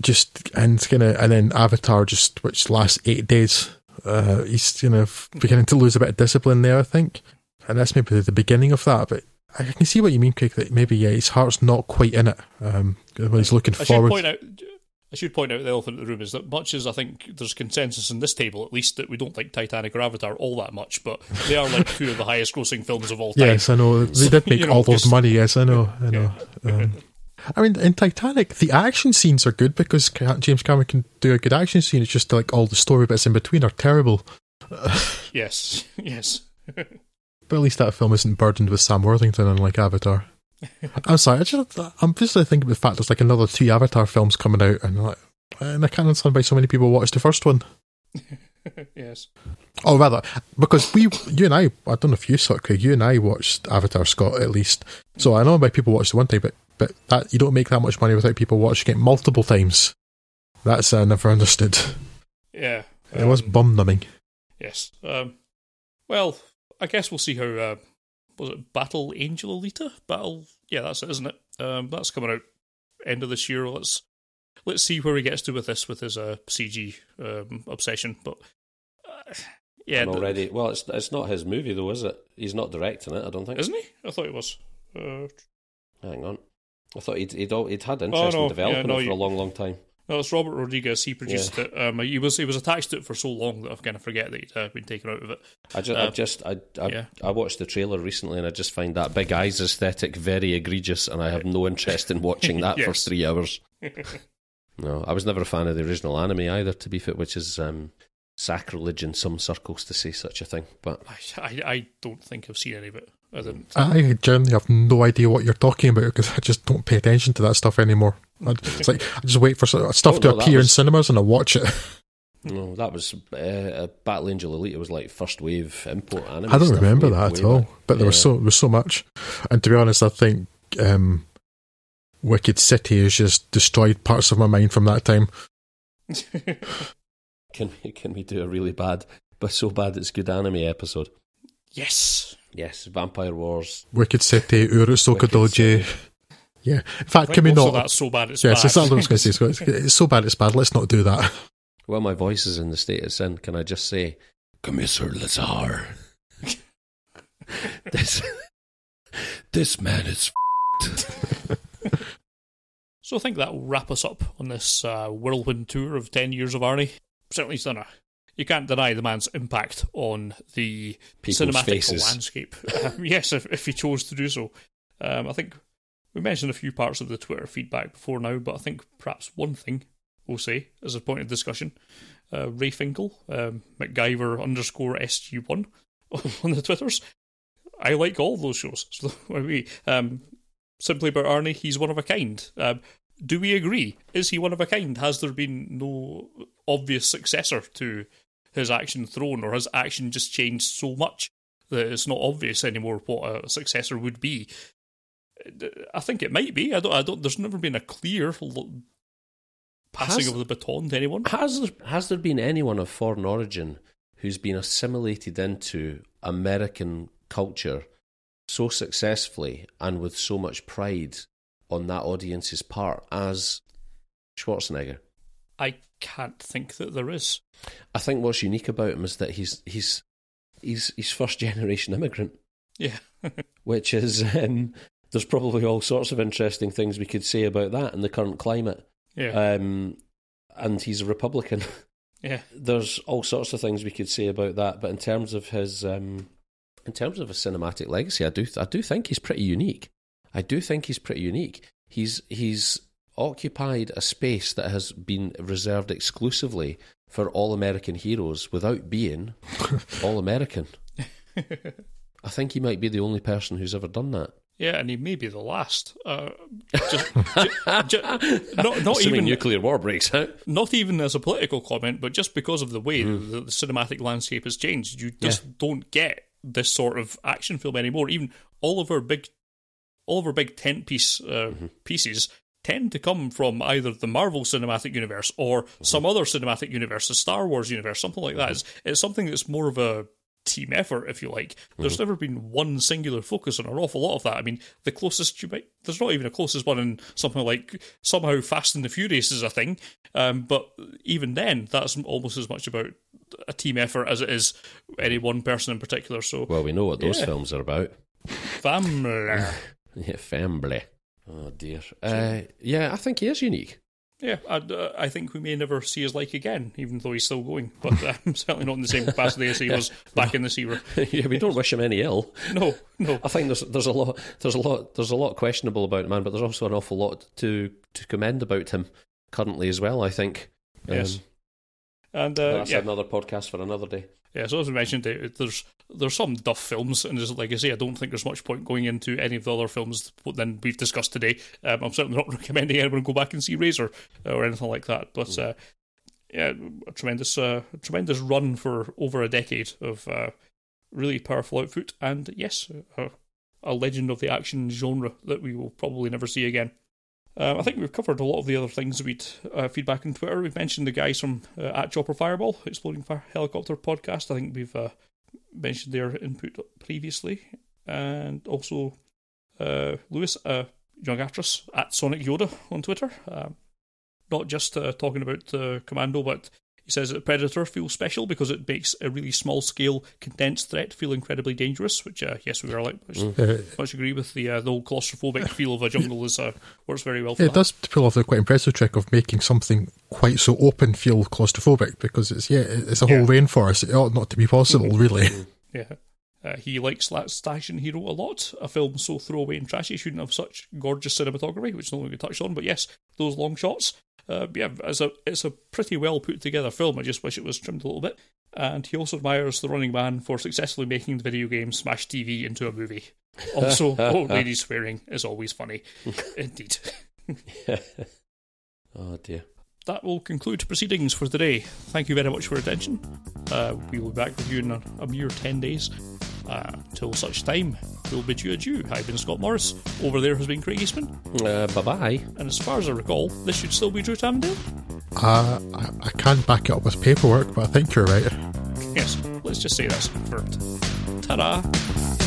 just and kind of and then Avatar, just which lasts eight days. Uh, he's you know beginning to lose a bit of discipline there, I think, and that's maybe the beginning of that. But I can see what you mean, Craig. That maybe yeah, his heart's not quite in it. Um, when he's looking I should forward. point out. I should point out the elephant in the room is that much as I think there's consensus in this table, at least that we don't like Titanic or Avatar all that much, but they are like two of the highest grossing films of all time. Yes, I know they did make You know, all those money. Yes, I know. I know. Um, I mean, in Titanic, the action scenes are good because James Cameron can do a good action scene. It's just like all the story bits in between are terrible. Yes, yes. But at least that film isn't burdened with Sam Worthington, unlike Avatar. I'm sorry, I just, I'm just thinking about the fact there's like another two Avatar films coming out, and like, and I can't understand why so many people watched the first one. yes. Oh, rather, because we, you and I, I don't know if you saw it, Craig. You and I watched Avatar, Scott, at least. So I know why people watched it one time, but but that you don't make that much money without people watching it multiple times. That's I never understood. Yeah. It was um, bum numbing. Yes. Um, well, I guess we'll see how. Uh, was it Battle Angel Alita? Battle. Yeah, that's it, isn't it? Um, that's coming out end of this year. Let's let's see where he gets to with this with his uh, CG um, obsession. But uh, yeah, And already. Well, it's it's not his movie though, is it? He's not directing it. I don't think. isn't he? I thought it was. Uh, Hang on. I thought he'd he'd, he'd had interest no, in developing yeah, no, it for you- a long, long time. No, it's Robert Rodriguez. He produced it. Um, he was he was attached to it for so long that I've kind of forget that he'd uh, been taken out of it. I just, I Uh, just, I, I, yeah. I watched the trailer recently, and I just find that big eyes aesthetic very egregious, and I have no interest in watching that for three hours. no, I was never a fan of the original anime either, to be fair, which is um, sacrilege in some circles to say such a thing. But I, I I don't think I've seen any of it. I didn't. I generally have no idea what you're talking about because I just don't pay attention to that stuff anymore. It's like I just wait for stuff Oh, to no, that appear in cinemas and I watch it. no, that was uh, uh, Battle Angel Alita. It was like first wave import anime. I don't stuff remember that way at all. back. But there was so there was so much, and to be honest, I think um, Wicked City has just destroyed parts of my mind from that time. Can we can we do a really bad, but so bad it's good anime episode? yes. Yes, Vampire Wars. Wicked City, Urusoka Wicked Doji. City. Yeah. In fact, think can we not? that's so bad it's yes, bad. that's what I was going to say. It's, it's so bad it's bad. Let's not do that. Well, my voice is in the state it's in. Can I just say, Commissar Lazar? this, this man is. So I think that will wrap us up on this uh, whirlwind tour of 10 years of Arnie. Certainly, he's done a. You can't deny the man's impact on the People's cinematic faces. landscape. Um, yes, if, if he chose to do so. Um, I think we mentioned a few parts of the Twitter feedback before now, but I think perhaps one thing we'll say as a point of discussion uh, Ray Finkel, um, MacGyver underscore SG1 on the Twitters. I like all those shows. So, we, um, simply about Arnie, he's one of a kind. Um, do we agree? Is he one of a kind? Has there been no obvious successor to his action throne or has action just changed so much that it's not obvious anymore what a successor would be? I think it might be. I don't. I don't. There's never been a clear l- passing Has- of the baton to anyone. Has there, has there been anyone of foreign origin who's been assimilated into American culture so successfully and with so much pride on that audience's part as Schwarzenegger? I can't think that there is. I think what's unique about him is that he's he's he's he's first generation immigrant. Yeah. which is um, there's probably all sorts of interesting things we could say about that in the current climate. Yeah. Um, and he's a Republican. yeah. There's all sorts of things we could say about that, but in terms of his, um, in terms of his cinematic legacy, I do, I do think he's pretty unique. I do think he's pretty unique. He's he's occupied a space that has been reserved exclusively for all American heroes without being all American. I think he might be the only person who's ever done that. Yeah, and he may be the last. Uh, just, ju- ju- not not Assuming even nuclear war breaks out. not even as a political comment, but just because of the way Mm. the, the cinematic landscape has changed, you just don't get this sort of action film anymore. Even all of our big, all of our big tent piece uh, Mm-hmm. pieces tend to come from either the Marvel Cinematic Universe or Mm-hmm. some other cinematic universe, the Star Wars universe, something like that. It's, it's something that's more of a team effort, if you like. There's Mm-hmm. never been one singular focus on an awful lot of that. I mean, the closest you might, there's not even a closest one in something like somehow Fast and the Furious is a thing. Um, but even then, that's almost as much about a team effort as it is any one person in particular. So, Well, we know what those Yeah. films are about. family. Yeah, family. Oh dear. Uh, yeah, I think he is unique. Yeah, I, uh, I think we may never see his like again, even though he's still going. But um, certainly not in the same capacity as he was back in the era. yeah, we don't wish him any ill. No, no. I think there's there's a lot there's a lot there's a lot questionable about the man, but there's also an awful lot to to commend about him currently as well. I think. Yes. Um, And uh, that's yeah, another podcast for another day. Yeah, so as we mentioned, there's there's some duff films, and there's, like I say, I don't think there's much point going into any of the other films than we've discussed today. Um, I'm certainly not recommending anyone go back and see Razor uh, or anything like that. But uh, yeah, a tremendous, uh, tremendous run for over a decade of uh, really powerful output, and yes, a, a legend of the action genre that we will probably never see again. Um, I think we've covered a lot of the other things we'd uh, feedback on Twitter. We've mentioned the guys from uh, at Chopper Fireball, Exploding Fire Helicopter podcast. I think we've uh, mentioned their input previously, and also uh, Lewis, a young actress at Sonic Yoda on Twitter. Um, not just uh, talking about uh, Commando, but he says that Predator feels special because it makes a really small scale, condensed threat feel incredibly dangerous. Which, uh, yes, we are like much, Uh, much agree with the uh, the whole claustrophobic feel of a jungle is uh, works very well for it that. does pull off the quite impressive trick of making something quite so open feel claustrophobic because it's yeah it's a whole Yeah. rainforest. It ought not to be possible, really. Yeah. Uh, he likes Last Action Hero a lot. A film so throwaway and trashy shouldn't have such gorgeous cinematography, which is not going to touched on. But yes, those long shots. Uh, yeah, it's a it's a pretty well put together film. I just wish it was trimmed a little bit. And he also admires the Running Man for successfully making the video game Smash TV into a movie. Also, old lady swearing is always funny, indeed. Oh dear. That will conclude proceedings for today. Thank you very much for your attention. Uh, we will be back with you in a, a mere 10 days. Uh, till such time, we'll bid you adieu. I've been Scott Morris. Over there has been Craig Eastman. Uh, bye bye. And as far as I recall, this should still be Drew Tamdale. Uh, I, I can't back it up with paperwork, but I think you're right. Yes, let's just say that's confirmed. Ta da!